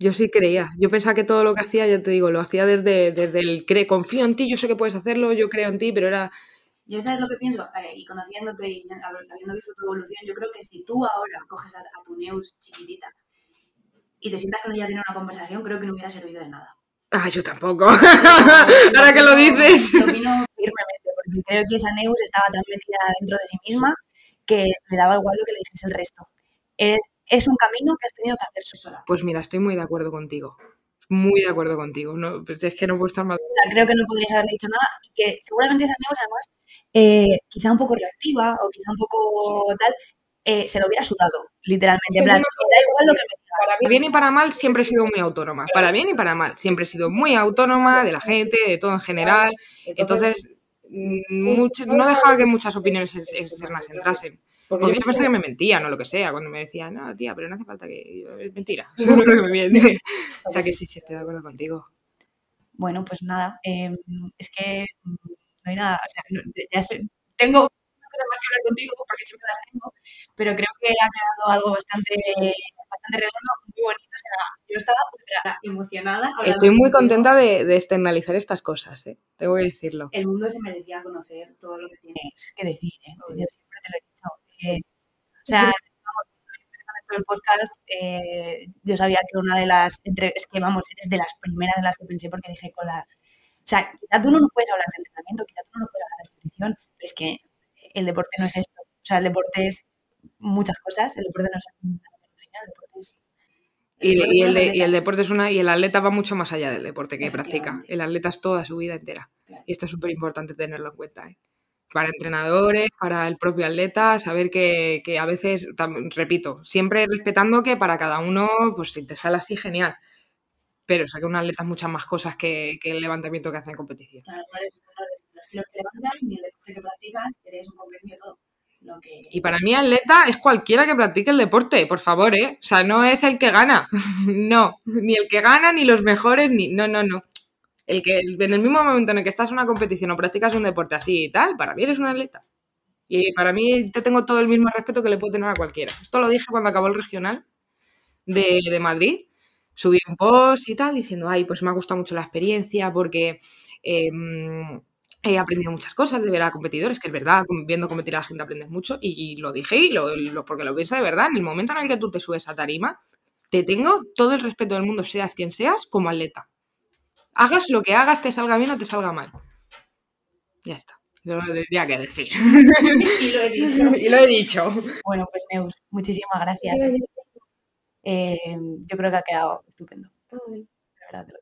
Yo sí creía. Yo pensaba que todo lo que hacía, ya te digo, lo hacía desde, desde el cree, confío en ti, yo sé que puedes hacerlo, yo creo en ti, pero era yo sabes lo que pienso, eh, y conociéndote y habiendo visto tu evolución, yo creo que si tú ahora coges a, tu Neus chiquitita y te sientas con ella a tener una conversación, creo que no hubiera servido de nada. Ah, yo tampoco. ahora que lo dices. Lo opino firmemente, porque creo que esa Neus estaba tan metida dentro de sí misma que le daba igual lo que le dijese el resto. Es un camino que has tenido que hacer sola. Pues mira, estoy muy de acuerdo contigo muy de acuerdo contigo. No, es que no puedo estar más. O sea, creo que no podrías haberle dicho nada y que seguramente esa Neus, además, eh, quizá un poco reactiva o quizá un poco tal, eh, se lo hubiera sudado, literalmente. en plan, da igual lo que me digas. Para bien y para mal siempre he sido muy autónoma. Para bien y para mal. Siempre he sido muy autónoma de la gente, de todo en general. Entonces, mm, no dejaba que muchas opiniones externas entrasen. Porque yo pensé que me mentía, no lo que sea, cuando me decía, no, tía, pero no hace falta que. Es mentira. que me miente. o sea que sí, sí, estoy de acuerdo contigo. Bueno, pues nada, em, es que mm, no hay nada. O sea, ya sé, tengo cosas más que hablar contigo porque siempre las tengo, pero creo que ha quedado algo bastante, bastante redondo, muy bonito. O sea, yo estaba emocionada. Estoy muy contienda de, de, externalizar estas cosas, ¿eh? tengo que decirlo. El mundo se merecía conocer todo lo que tienes que decir. ¿eh? Yo siempre te lo he dicho o sea, el podcast, eh, yo sabía que una de las, entre, es que vamos, eres de las primeras de las que pensé porque dije con la, sea, quizá tú no nos puedes hablar de entrenamiento, quizá tú no nos puedes hablar de nutrición, pero es que el deporte no es esto, o sea, el deporte es muchas cosas, el deporte no es el deporte es y, y, el y, el deporte es una y el atleta va mucho más allá del deporte que practica. El atleta es toda su vida entera. Y esto es súper importante tenerlo en cuenta. ¿eh? para entrenadores, para el propio atleta, saber que, a veces, repito, siempre respetando que para cada uno, pues si te sale así, genial. Pero saque un atleta muchas más cosas que, el levantamiento que hace en competición. Claro, los que levantas ni el deporte que practicas, eres un de todo. Y para mí atleta es cualquiera que practique el deporte, por favor, ¿eh? O sea, no es el que gana, no, ni el que gana, ni los mejores, ni... No, no, no el que en el mismo momento en el que estás en una competición o practicas un deporte así y tal, para mí eres un atleta. Y para mí te tengo todo el mismo respeto que le puedo tener a cualquiera. Esto lo dije cuando acabó el regional de, Madrid. Subí un post y tal diciendo, ay, pues me ha gustado mucho la experiencia porque em, he aprendido muchas cosas de ver a competidores, que es verdad, viendo competir a la gente aprendes mucho. Y, lo dije y lo, porque lo pienso de verdad. En el momento en el que tú te subes a tarima, te tengo todo el respeto del mundo, seas quien seas, como atleta hagas lo que hagas, te salga bien o te salga mal. Ya está. Lo tendría que decir. y lo he dicho. y lo he dicho. Bueno, pues Neus, muchísimas gracias. Eh, yo creo que ha quedado estupendo. De verdad, te lo